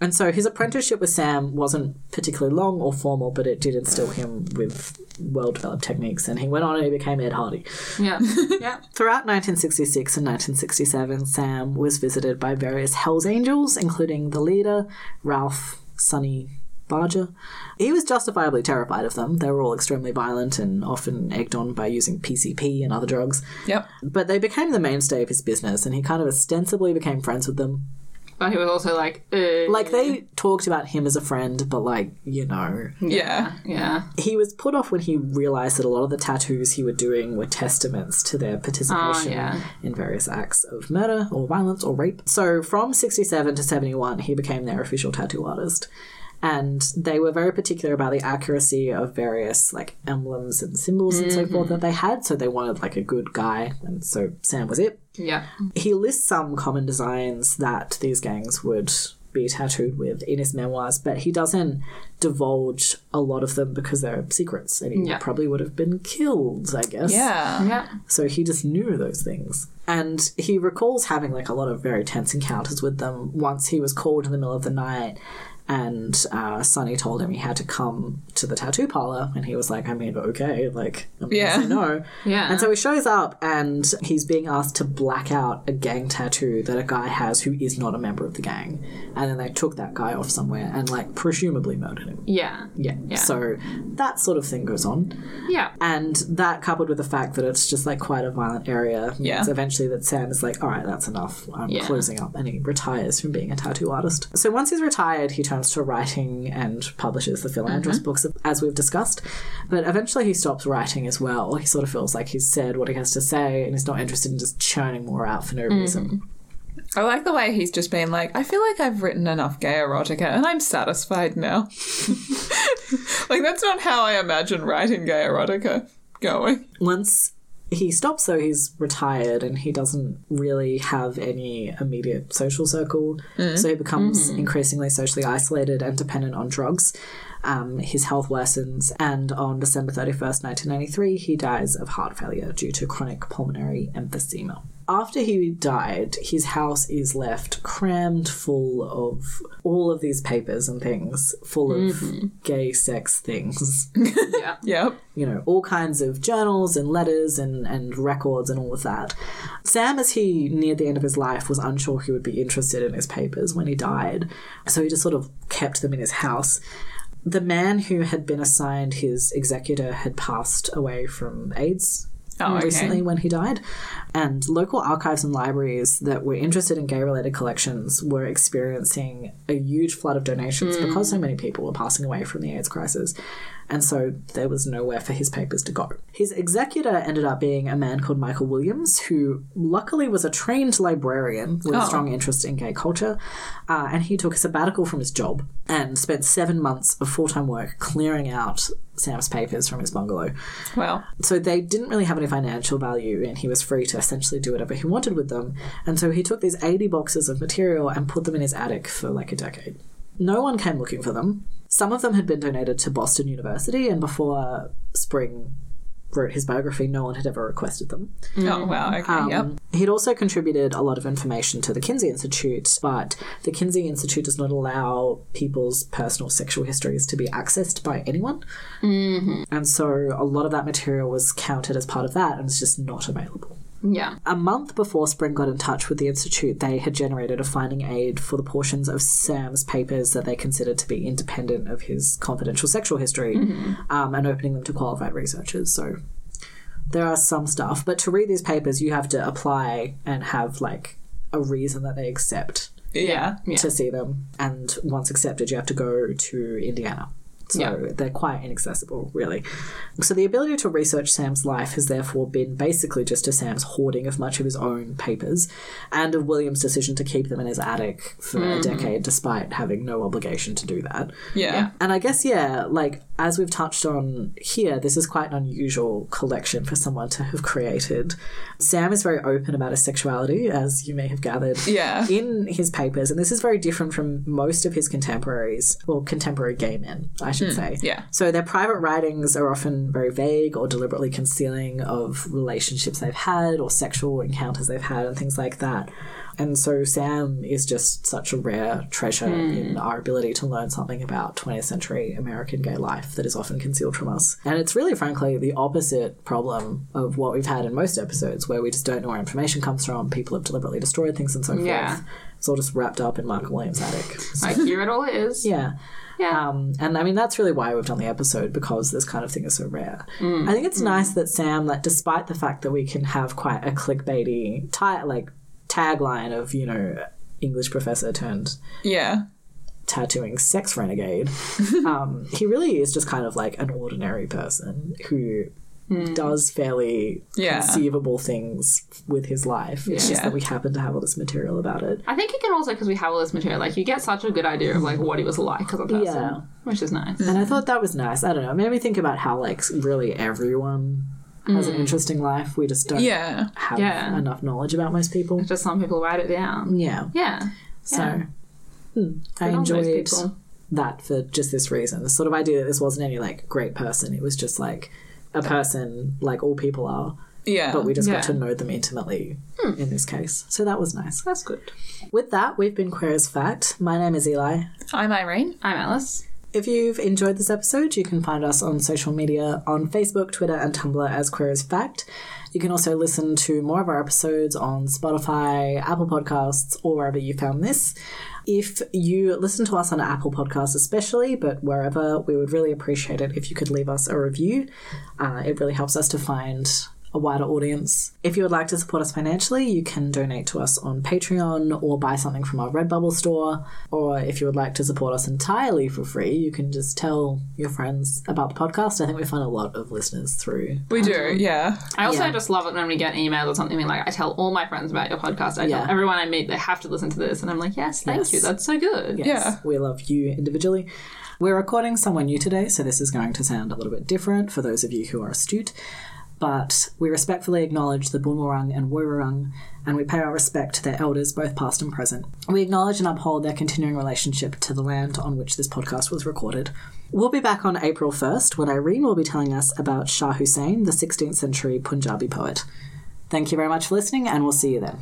And so his apprenticeship with Sam wasn't particularly long or formal, but it did instill him with well developed techniques, and he went on and he became Ed Hardy. Yeah. yeah. Throughout 1966 and 1967, Sam was visited by various Hells Angels, including the leader, Ralph Sonny Barger. He was justifiably terrified of them. They were all extremely violent and often egged on by using PCP and other drugs. Yep. But they became the mainstay of his business, and he kind of ostensibly became friends with them. But he was also like, uh, Like, they talked about him as a friend, but, like, you know. Yeah. yeah. He was put off when he realized that a lot of the tattoos he were doing were testaments to their participation Oh, yeah. in various acts of murder or violence or rape. So from 67 to 71, he became their official tattoo artist. And they were very particular about the accuracy of various like emblems and symbols and so mm-hmm. forth that they had. So they wanted like a good guy, and so Sam was it. Yeah. He lists some common designs that these gangs would be tattooed with in his memoirs, but he doesn't divulge a lot of them because they're secrets and he Yeah. probably would have been killed, I guess. Yeah. Yeah. So he just knew those things. And he recalls having like a lot of very tense encounters with them. Once he was called in the middle of the night And uh, Sonny told him he had to come to the tattoo parlor, and he was like, "I mean, okay, like, I'm Yeah. no." Yeah. And so he shows up, and he's being asked to black out a gang tattoo that a guy has who is not a member of the gang, and then they took that guy off somewhere and like presumably murdered him. Yeah. Yeah. Yeah. So that sort of thing goes on. Yeah. And that coupled with the fact that it's just like quite a violent area Yeah. eventually that Sam is like, all right, that's enough. I'm Yeah. closing up. And he retires from being a tattoo artist. So once he's retired, he turns to writing and publishes the Phil Andros Mm-hmm. books, as we've discussed. But eventually he stops writing as well. He sort of feels like he's said what he has to say and he's not interested in just churning more out for no Mm-hmm. reason. I like the way he's just been like, I feel like I've written enough gay erotica and I'm satisfied now. like, that's not how I imagine writing gay erotica going. Once he stops, though, he's retired and he doesn't really have any immediate social circle. So he becomes increasingly socially isolated and dependent on drugs. Um, his health worsens, and on December 31st, 1993, he dies of heart failure due to chronic pulmonary emphysema. After he died, his house is left crammed full of all of these papers and things, full of mm-hmm. gay sex things Yeah. Yep. you know, all kinds of journals and letters and, and records and all of that. Sam, as he neared the end of his life, was unsure he would be interested in his papers when he died, so he just sort of kept them in his house. The man who had been assigned his executor had passed away from AIDS Oh, okay. recently when he died. And local archives and libraries that were interested in gay related collections were experiencing a huge flood of donations hmm. because so many people were passing away from the AIDS crisis. And so there was nowhere for his papers to go. His executor ended up being a man called Michael Williams, who luckily was a trained librarian with a strong interest in gay culture. Uh, and he took a sabbatical from his job and spent seven months of full time work clearing out Sam's papers from his bungalow. Well, So they didn't really have any financial value, and he was free to essentially do whatever he wanted with them. And so he took these 80 boxes of material and put them in his attic for like a decade. No one came looking for them. Some of them had been donated to Boston University, and before Spring wrote his biography, no one had ever requested them. oh, wow. Okay. Um, yep. He'd also contributed a lot of information to the Kinsey Institute, but the Kinsey Institute does not allow people's personal sexual histories to be accessed by anyone. Mm-hmm. And so a lot of that material was counted as part of that and it's just not available. Yeah. A month before Spring got in touch with the Institute, they had generated a finding aid for the portions of Sam's papers that they considered to be independent of his confidential sexual history um, and opening them to qualified researchers. So there are some stuff, but to read these papers, you have to apply and have like a reason that they accept Yeah. Yeah. to see them. And once accepted, you have to go to Indiana. So Yeah. they're quite inaccessible, really. So the ability to research Sam's life has therefore been basically just to Sam's hoarding of much of his own papers and of William's decision to keep them in his attic for a mm. decade despite having no obligation to do that. Yeah. And I guess, yeah, like as we've touched on here, this is quite an unusual collection for someone to have created. Sam is very open about his sexuality, as you may have gathered Yeah. in his papers, and this is very different from most of his contemporaries, or contemporary gay men, I should Hmm, say. yeah. So their private writings are often very vague or deliberately concealing of relationships they've had or sexual encounters they've had and things like that. And so Sam is just such a rare treasure in hmm. our ability to learn something about 20th century American gay life that is often concealed from us. And it's really, frankly, the opposite problem of what we've had in most episodes, where we just don't know where information comes from, people have deliberately destroyed things and so Yeah. forth. It's all just wrapped up in Michael Williams' attic. So- Like, here it all is. yeah. Yeah. Um, and I mean, that's really why we've done the episode because this kind of thing is so rare. I think it's nice that Sam, like, despite the fact that we can have quite a clickbaity, ti- like, tagline of, you know, English professor turned Yeah. tattooing sex renegade, um, he really is just kind of like an ordinary person who does fairly Yeah. conceivable things with his life. It's just that we happen to have all this material about it. I think it can also because we have all this material, like you get such a good idea of like what he was like as a person, Yeah. which is nice. And I thought that was nice. I don't know. It made me think about how like really everyone has an interesting life. We just don't Yeah. have Yeah. enough knowledge about most people. Just some people write it down. Yeah. Yeah. So Yeah. hmm, I enjoyed that for just this reason. The sort of idea that this wasn't any like great person. It was just like a person like all people are, Yeah. but we just Yeah. got to know them intimately hmm. in this case. So that was nice. That's good. With that, we've been Queer as Fact. My name is Eli. I'm Irene. I'm Alice. If you've enjoyed this episode, you can find us on social media on Facebook, Twitter, and Tumblr as Queer as Fact. You can also listen to more of our episodes on Spotify, Apple Podcasts, or wherever you found this. If you listen to us on Apple Podcasts, especially, but wherever, we would really appreciate it if you could leave us a review. Uh, it really helps us to find a wider audience. If you would like to support us financially, you can donate to us on Patreon or buy something from our Redbubble store. Or if you would like to support us entirely for free, you can just tell your friends about the podcast. I think we find a lot of listeners through. We do, yeah. I also Yeah. just love it when we get emails or something. Like I tell all my friends about your podcast. I Yeah. tell everyone I meet they have to listen to this, and I'm like, yes, thank Yes. you. That's so good. Yes, Yeah. we love you individually. We're recording somewhere new today, so this is going to sound a little bit different for those of you who are astute. But we respectfully acknowledge the Boonwurrung and Woiwurrung, and we pay our respect to their elders, both past and present. We acknowledge and uphold their continuing relationship to the land on which this podcast was recorded. We'll be back on April 1st when Irene will be telling us about Shah Hussain, the 16th century Punjabi poet. Thank you very much for listening, and we'll see you then.